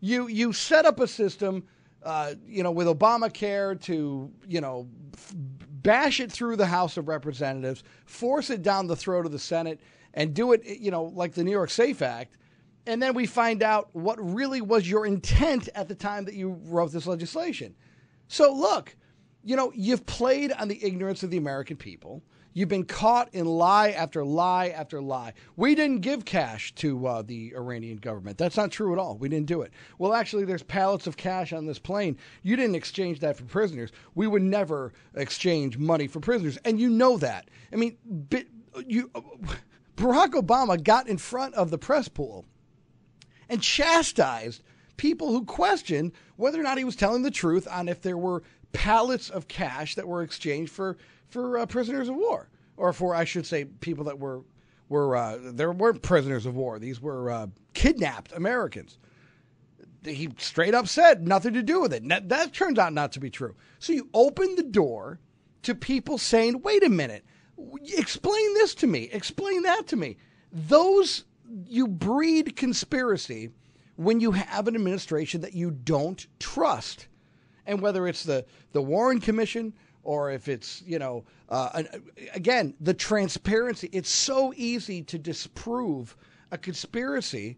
You you set up a system uh, you know with obamacare to you know f- bash it through the house of representatives force it down the throat of the senate and do it you know like the new york safe act and then we find out what really was your intent at the time that you wrote this legislation. So, look, you know, you've played on the ignorance of the American people. You've been caught in lie after lie after lie. We didn't give cash to uh, the Iranian government. That's not true at all. We didn't do it. Well, actually, there's pallets of cash on this plane. You didn't exchange that for prisoners. We would never exchange money for prisoners, and you know that. I mean, you, Barack Obama got in front of the press pool and chastised people who questioned whether or not he was telling the truth on if there were pallets of cash that were exchanged for for uh, prisoners of war, or for I should say people that were were uh, there weren't prisoners of war; these were uh, kidnapped Americans. He straight up said nothing to do with it. That, that turns out not to be true. So you open the door to people saying, "Wait a minute, explain this to me, explain that to me." Those you breed conspiracy when you have an administration that you don't trust. And whether it's the, the Warren Commission or if it's, you know, uh, again, the transparency, it's so easy to disprove a conspiracy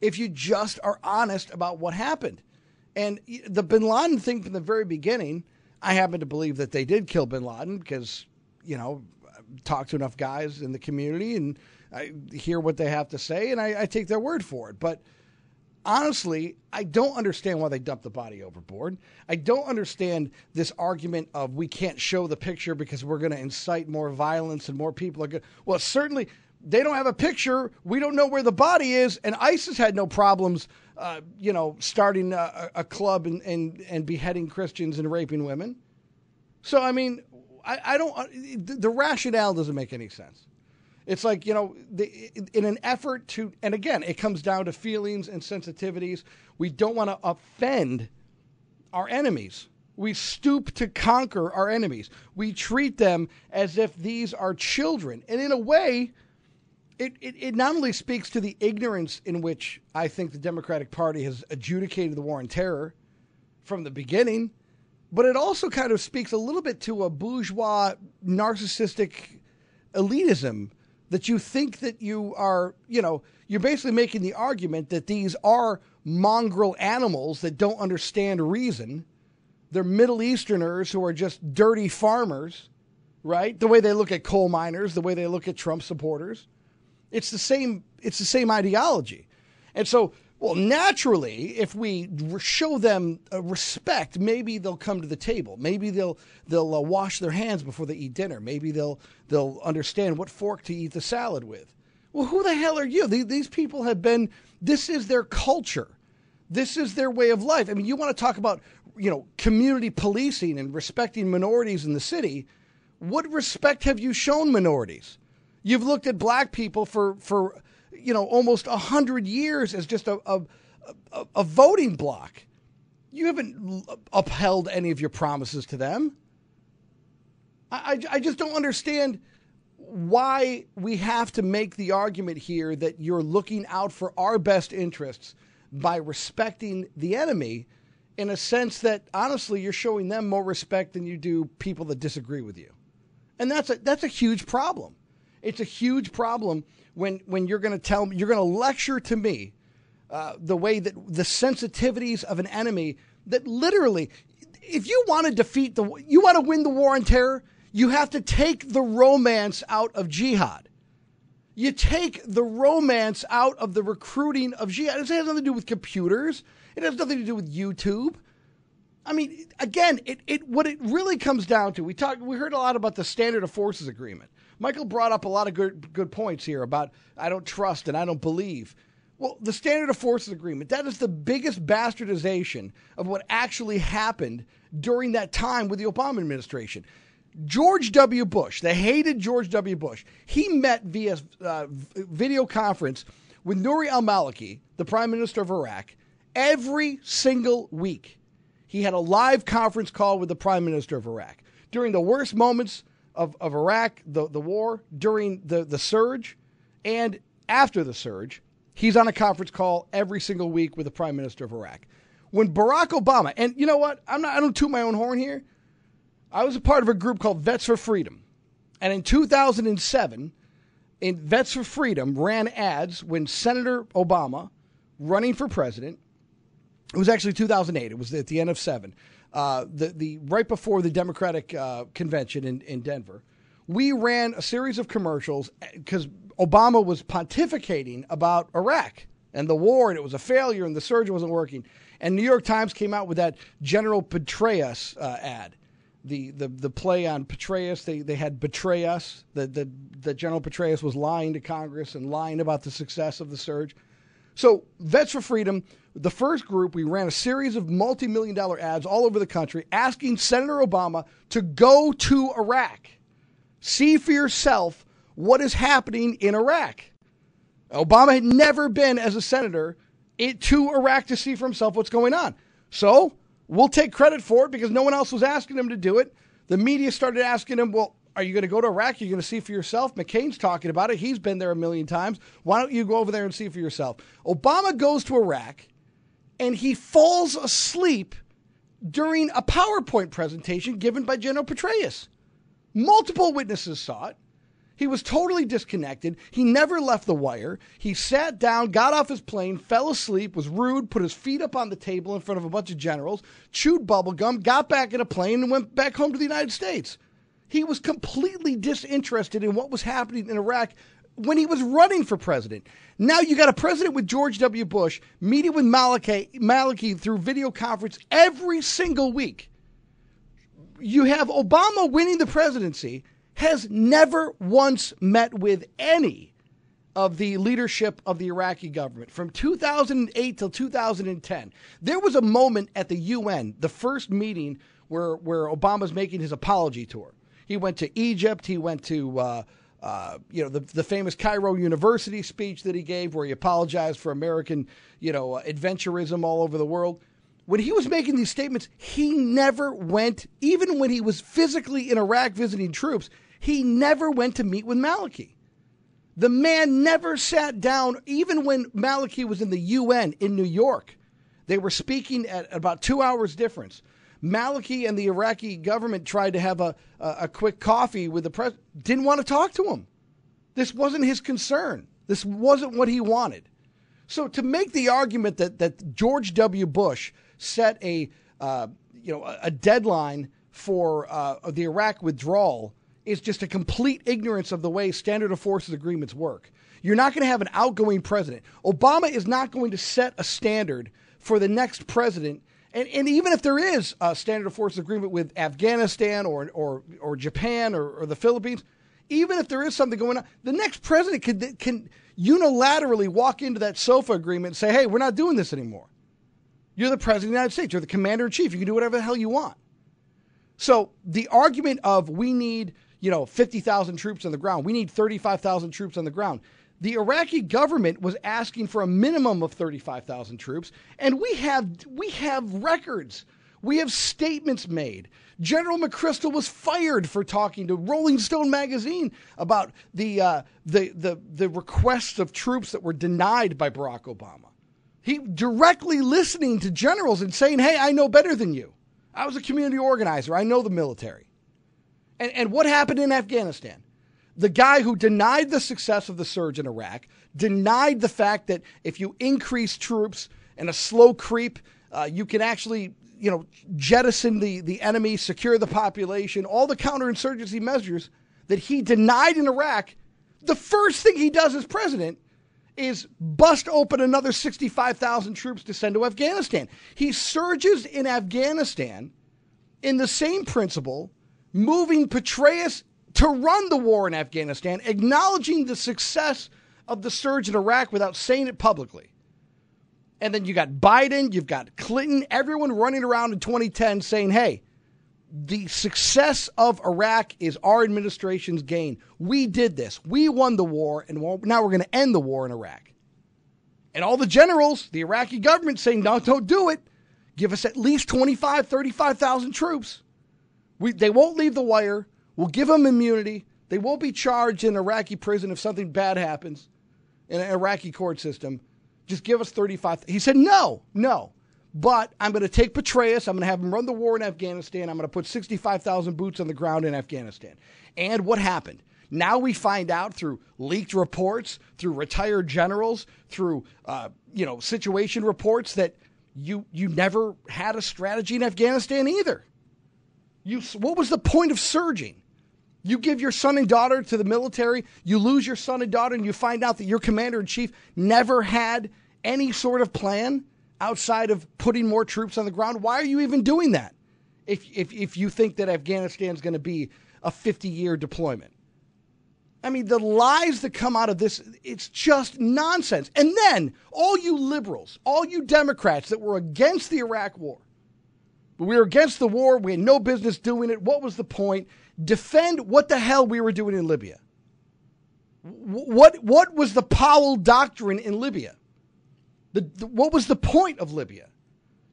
if you just are honest about what happened. And the bin Laden thing from the very beginning, I happen to believe that they did kill bin Laden because, you know, talked to enough guys in the community and I hear what they have to say and I, I take their word for it. But honestly, I don't understand why they dumped the body overboard. I don't understand this argument of we can't show the picture because we're going to incite more violence and more people are going. Well, certainly they don't have a picture. We don't know where the body is, and ISIS had no problems, uh, you know, starting a, a club and, and and beheading Christians and raping women. So I mean, I, I don't. Uh, the rationale doesn't make any sense. It's like, you know, the, in an effort to, and again, it comes down to feelings and sensitivities. We don't want to offend our enemies. We stoop to conquer our enemies. We treat them as if these are children. And in a way, it, it, it, not only speaks to the ignorance in which I think the Democratic Party has adjudicated the war on terror from the beginning, but it also kind of speaks a little bit to a bourgeois, narcissistic elitism that you think that you are, you know, you're basically making the argument that these are mongrel animals that don't understand reason. They're Middle Easterners who are just dirty farmers, right? The way they look at coal miners, the way they look at Trump supporters. It's the same it's the same ideology. And so well, naturally, if we show them respect, maybe they'll come to the table. Maybe they'll they'll uh, wash their hands before they eat dinner. Maybe they'll they'll understand what fork to eat the salad with. Well, who the hell are you? These people have been. This is their culture. This is their way of life. I mean, you want to talk about you know community policing and respecting minorities in the city. What respect have you shown minorities? You've looked at black people for for you know, almost a hundred years as just a, a, a, a voting block. You haven't upheld any of your promises to them. I, I, I just don't understand why we have to make the argument here that you're looking out for our best interests by respecting the enemy in a sense that honestly you're showing them more respect than you do people that disagree with you. And that's a that's a huge problem. It's a huge problem when when you're going to tell you're going to lecture to me uh, the way that the sensitivities of an enemy that literally, if you want to defeat the, you want to win the war on terror, you have to take the romance out of jihad. You take the romance out of the recruiting of jihad. It has nothing to do with computers. It has nothing to do with YouTube. I mean, again, it, it what it really comes down to. We talked. We heard a lot about the Standard of Forces Agreement. Michael brought up a lot of good good points here about I don't trust and I don't believe. Well, the Standard of Forces Agreement, that is the biggest bastardization of what actually happened during that time with the Obama administration. George W. Bush, the hated George W. Bush, he met via uh, video conference with Nouri al Maliki, the prime minister of Iraq, every single week. He had a live conference call with the prime minister of Iraq. During the worst moments of, of Iraq, the, the war, during the, the surge, and after the surge, he's on a conference call every single week with the prime minister of Iraq. When Barack Obama, and you know what? I'm not, I don't toot my own horn here. I was a part of a group called Vets for Freedom. And in 2007, in Vets for Freedom ran ads when Senator Obama, running for president, it was actually 2008, it was at the end of seven, uh, the the right before the Democratic uh, convention in in Denver, we ran a series of commercials because Obama was pontificating about Iraq and the war, and it was a failure, and the surge wasn't working. And New York Times came out with that General Petraeus uh, ad, the, the the play on Petraeus. They they had betray us. The the the General Petraeus was lying to Congress and lying about the success of the surge. So Vets for Freedom the first group, we ran a series of multi million dollar ads all over the country asking Senator Obama to go to Iraq. See for yourself what is happening in Iraq. Obama had never been, as a senator, to Iraq to see for himself what's going on. So we'll take credit for it because no one else was asking him to do it. The media started asking him, well, are you going to go to Iraq? You're going to see for yourself. McCain's talking about it. He's been there a million times. Why don't you go over there and see for yourself? Obama goes to Iraq and he falls asleep during a PowerPoint presentation given by General Petraeus. Multiple witnesses saw it. He was totally disconnected. He never left the wire. He sat down, got off his plane, fell asleep, was rude, put his feet up on the table in front of a bunch of generals, chewed bubblegum, got back in a plane, and went back home to the United States. He was completely disinterested in what was happening in Iraq when he was running for president. Now you got a president with George W. Bush meeting with Maliki, Maliki through video conference every single week. You have Obama winning the presidency, has never once met with any of the leadership of the Iraqi government from 2008 till 2010. There was a moment at the UN, the first meeting where where Obama's making his apology tour. He went to Egypt. He went to uh, uh, you know, the, the famous Cairo University speech that he gave where he apologized for American, you know, adventurism all over the world. When he was making these statements, he never went, even when he was physically in Iraq visiting troops, he never went to meet with Maliki. The man never sat down, even when Maliki was in the UN in New York. They were speaking at about two hours difference. Maliki and the Iraqi government tried to have a, a, a quick coffee with the president, didn't want to talk to him. This wasn't his concern. This wasn't what he wanted. So to make the argument that, that George W. Bush set a uh, you know a, a deadline for uh, the Iraq withdrawal is just a complete ignorance of the way standard of forces agreements work. You're not going to have an outgoing president. Obama is not going to set a standard for the next president. And, and even if there is a standard of forces agreement with Afghanistan or, or, or Japan or, or the Philippines, even if there is something going on, the next president can, can unilaterally walk into that SOFA agreement and say, hey, we're not doing this anymore. You're the president of the United States. You're the commander in chief. You can do whatever the hell you want. So the argument of we need, you know, 50,000 troops on the ground, we need 35,000 troops on the ground. The Iraqi government was asking for a minimum of 35,000 troops, and we have we have records. We have statements made. General McChrystal was fired for talking to Rolling Stone magazine about the uh, the the the requests of troops that were denied by Barack Obama. He directly listening to generals and saying, "Hey, I know better than you." I was a community organizer. I know the military. And, and what happened in Afghanistan? The guy who denied the success of the surge in Iraq, denied the fact that if you increase troops and a slow creep, uh, you can actually you know, jettison the, the enemy, secure the population, all the counterinsurgency measures that he denied in Iraq, the first thing he does as president is bust open another 65,000 troops to send to Afghanistan. He surges in Afghanistan in the same principle, moving Petraeus to run the war in Afghanistan, acknowledging the success of the surge in Iraq without saying it publicly. And then you got Biden, you've got Clinton, everyone running around in 2010 saying, hey, the success of Iraq is our administration's gain. We did this. We won the war, and now we're going to end the war in Iraq. And all the generals, the Iraqi government saying, no, don't do it. Give us at least 25, 35,000 troops. We, they won't leave the wire. We'll give them immunity. They won't be charged in Iraqi prison if something bad happens in an Iraqi court system. Just give us 35. He said, no, no. But I'm going to take Petraeus. I'm going to have him run the war in Afghanistan. I'm going to put 65,000 boots on the ground in Afghanistan. And what happened? Now we find out through leaked reports, through retired generals, through uh, you know situation reports that you you never had a strategy in Afghanistan either. You what was the point of surging? You give your son and daughter to the military, you lose your son and daughter, and you find out that your commander in chief never had any sort of plan outside of putting more troops on the ground. Why are you even doing that if, if, if you think that Afghanistan is going to be a 50 year deployment? I mean, the lies that come out of this, it's just nonsense. And then all you liberals, all you Democrats that were against the Iraq war, we were against the war, we had no business doing it. What was the point? Defend what the hell we were doing in Libya. What, what was the Powell Doctrine in Libya? The, the, what was the point of Libya?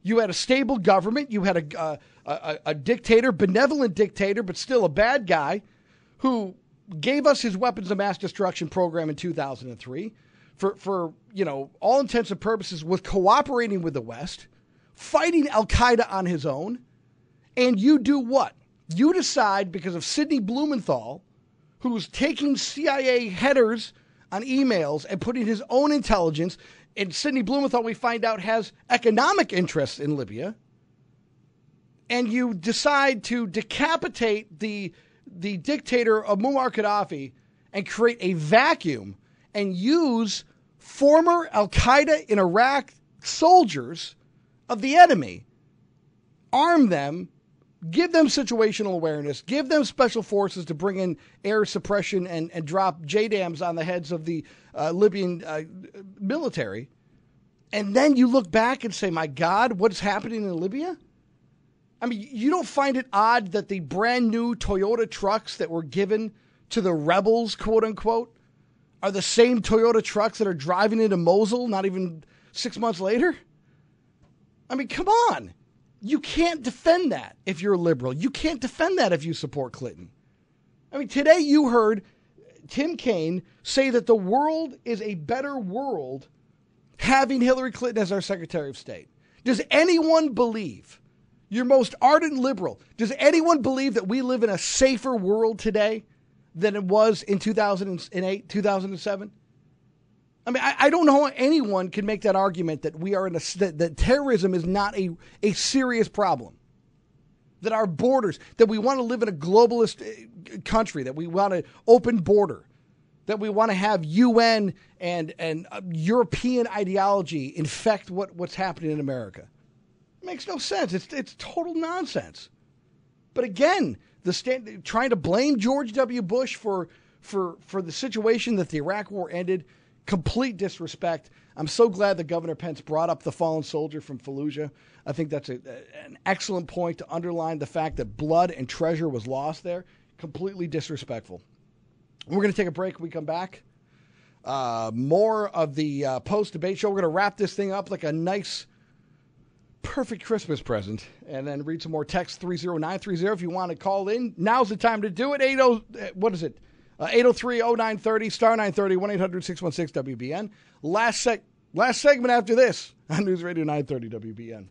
You had a stable government. You had a, uh, a, a dictator, benevolent dictator, but still a bad guy, who gave us his weapons of mass destruction program in 2003. For, for you know all intents and purposes, was cooperating with the West, fighting Al Qaeda on his own, and you do what? You decide because of Sidney Blumenthal, who's taking CIA headers on emails and putting his own intelligence and Sidney Blumenthal, we find out, has economic interests in Libya, and you decide to decapitate the, the dictator of Muammar Gaddafi and create a vacuum and use former Al Qaeda in Iraq soldiers of the enemy, arm them, give them situational awareness, give them special forces to bring in air suppression and, and drop JDAMs on the heads of the uh, Libyan uh, military. And then you look back and say, my God, what's happening in Libya? I mean, you don't find it odd that the brand new Toyota trucks that were given to the rebels, quote unquote, are the same Toyota trucks that are driving into Mosul not even six months later? I mean, come on. You can't defend that if you're a liberal. You can't defend that if you support Clinton. I mean, today you heard Tim Kaine say that the world is a better world having Hillary Clinton as our Secretary of State. Does anyone believe your most ardent liberal. Does anyone believe that we live in a safer world today than it was in 2008, 2007? I mean, I, I don't know how anyone can make that argument that we are in a that, that terrorism is not a, a serious problem. That our borders, that we want to live in a globalist uh, country, that we want an open border, that we want to have UN and and uh, European ideology infect what, what's happening in America. It makes no sense. It's it's total nonsense. But again, the stand, trying to blame George W. Bush for for for the situation that the Iraq War ended complete disrespect. I'm so glad that Governor Pence brought up the fallen soldier from Fallujah. I think that's a, an excellent point to underline the fact that blood and treasure was lost there. Completely disrespectful. We're going to take a break. When we come back. Uh, more of the uh, post debate show. We're going to wrap this thing up like a nice, perfect Christmas present and then read some more text 30930 if you want to call in. Now's the time to do it. 80, uh, what is it? 803 0930, star 930, 1 800 616 WBEN. Last, sec- last segment after this *laughs* on News Radio 930 WBEN.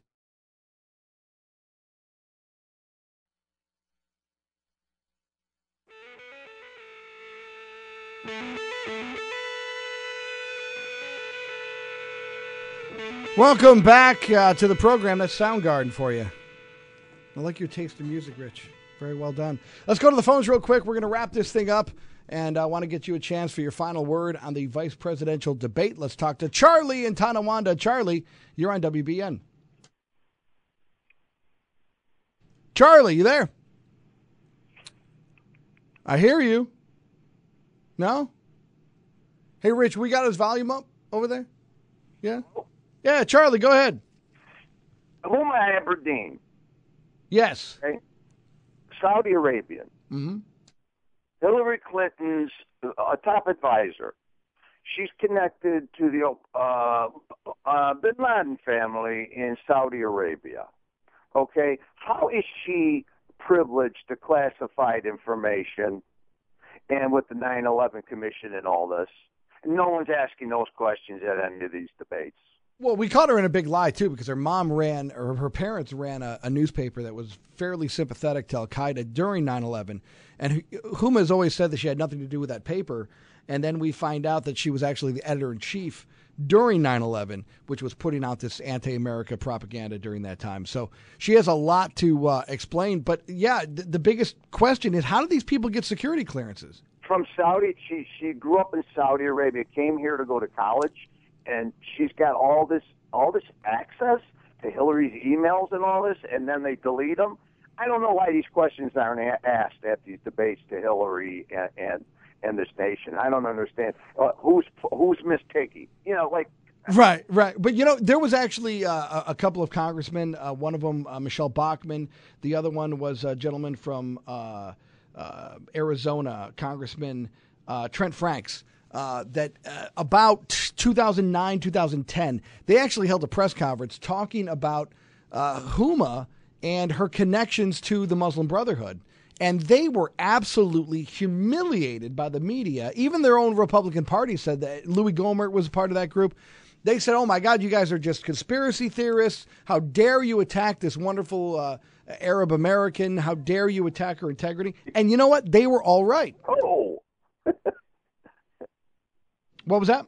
Welcome back uh, to the program. That's Soundgarden for you. I like your taste in music, Rich. Very well done. Let's go to the phones real quick. We're going to wrap this thing up, and I want to get you a chance for your final word on the vice presidential debate. Let's talk to Charlie in Tonawanda. Charlie, you're on WBEN. Charlie, you there? I hear you. No? Hey, Rich, we got his volume up over there? Yeah? Yeah, Charlie, go ahead. Huma Abedin. Yes. Okay. Saudi Arabian. Mm-hmm. Hillary Clinton's uh, top advisor. She's connected to the uh, uh, Bin Laden family in Saudi Arabia. Okay, how is she privileged to classified information and with the 9/11 Commission and all this? No one's asking those questions at any of these debates. Well, we caught her in a big lie too, because her mom ran, or her parents ran a, a newspaper that was fairly sympathetic to Al Qaeda during 9/11, and Huma has always said that she had nothing to do with that paper, and then we find out that she was actually the editor in chief during 9/11, which was putting out this anti-America propaganda during that time. So she has a lot to uh, explain. But yeah, th- the biggest question is how do these people get security clearances? From Saudi, she she grew up in Saudi Arabia, came here to go to college and she's got all this all this access to Hillary's emails and all this, and then they delete them. I don't know why these questions aren't a- asked at these debates to Hillary and and, and this nation. I don't understand uh, who's who's Piggy. You know, like Right, right. But you know, there was actually uh, a, a couple of congressmen. Uh, one of them, uh, Michele Bachmann. The other one was a gentleman from uh, uh, Arizona, Congressman uh, Trent Franks. Uh, that uh, about 2009, 2010, they actually held a press conference talking about uh, Huma and her connections to the Muslim Brotherhood. And they were absolutely humiliated by the media. Even their own Republican Party said that Louis Gohmert was part of that group. They said, "Oh my God, you guys are just conspiracy theorists! How dare you attack this wonderful uh, Arab American? How dare you attack her integrity?" And you know what? They were all right. Oh. *laughs* what was that?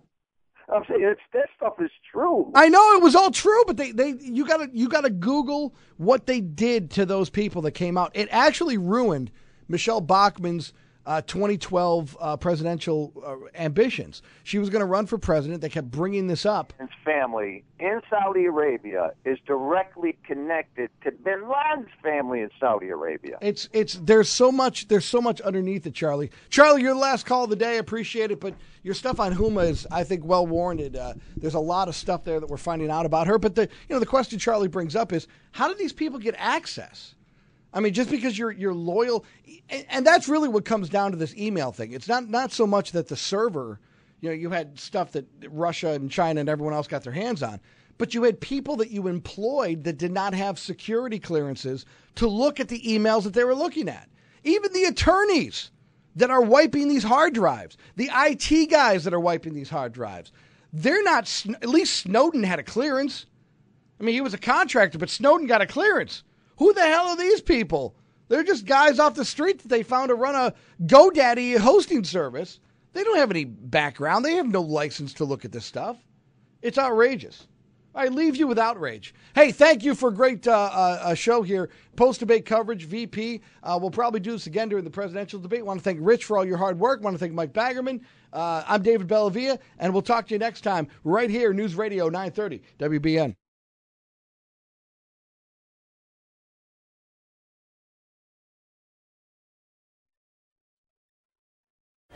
I'm saying it's, that stuff is true. I know it was all true, but they, they you gotta you gotta Google what they did to those people that came out. It actually ruined Michele Bachmann's uh, 2012 uh, presidential uh, ambitions. She was going to run for president. They kept bringing this up. His family in Saudi Arabia is directly connected to Bin Laden's family in Saudi Arabia. It's it's there's so much there's so much underneath it, Charlie. Charlie, you're the last call of the day. Appreciate it, but your stuff on Huma is, I think, well warranted. Uh, there's a lot of stuff there that we're finding out about her. But the you know the question Charlie brings up is how do these people get access? I mean, just because you're you're loyal, and, and that's really what comes down to this email thing. It's not not so much that the server, you know, you had stuff that Russia and China and everyone else got their hands on, but you had people that you employed that did not have security clearances to look at the emails that they were looking at. Even the attorneys that are wiping these hard drives, the IT guys that are wiping these hard drives, they're not. At least Snowden had a clearance. I mean, he was a contractor, but Snowden got a clearance. Who the hell are these people? They're just guys off the street that they found to run a GoDaddy hosting service. They don't have any background. They have no license to look at this stuff. It's outrageous. I leave you with outrage. Hey, thank you for a great uh, uh, show here. Post debate coverage, VP. Uh, we'll probably do this again during the presidential debate. Want to thank Rich for all your hard work. Want to thank Mike Baggerman. Uh, I'm David Bellavia, and we'll talk to you next time right here, News Radio 930 WBEN.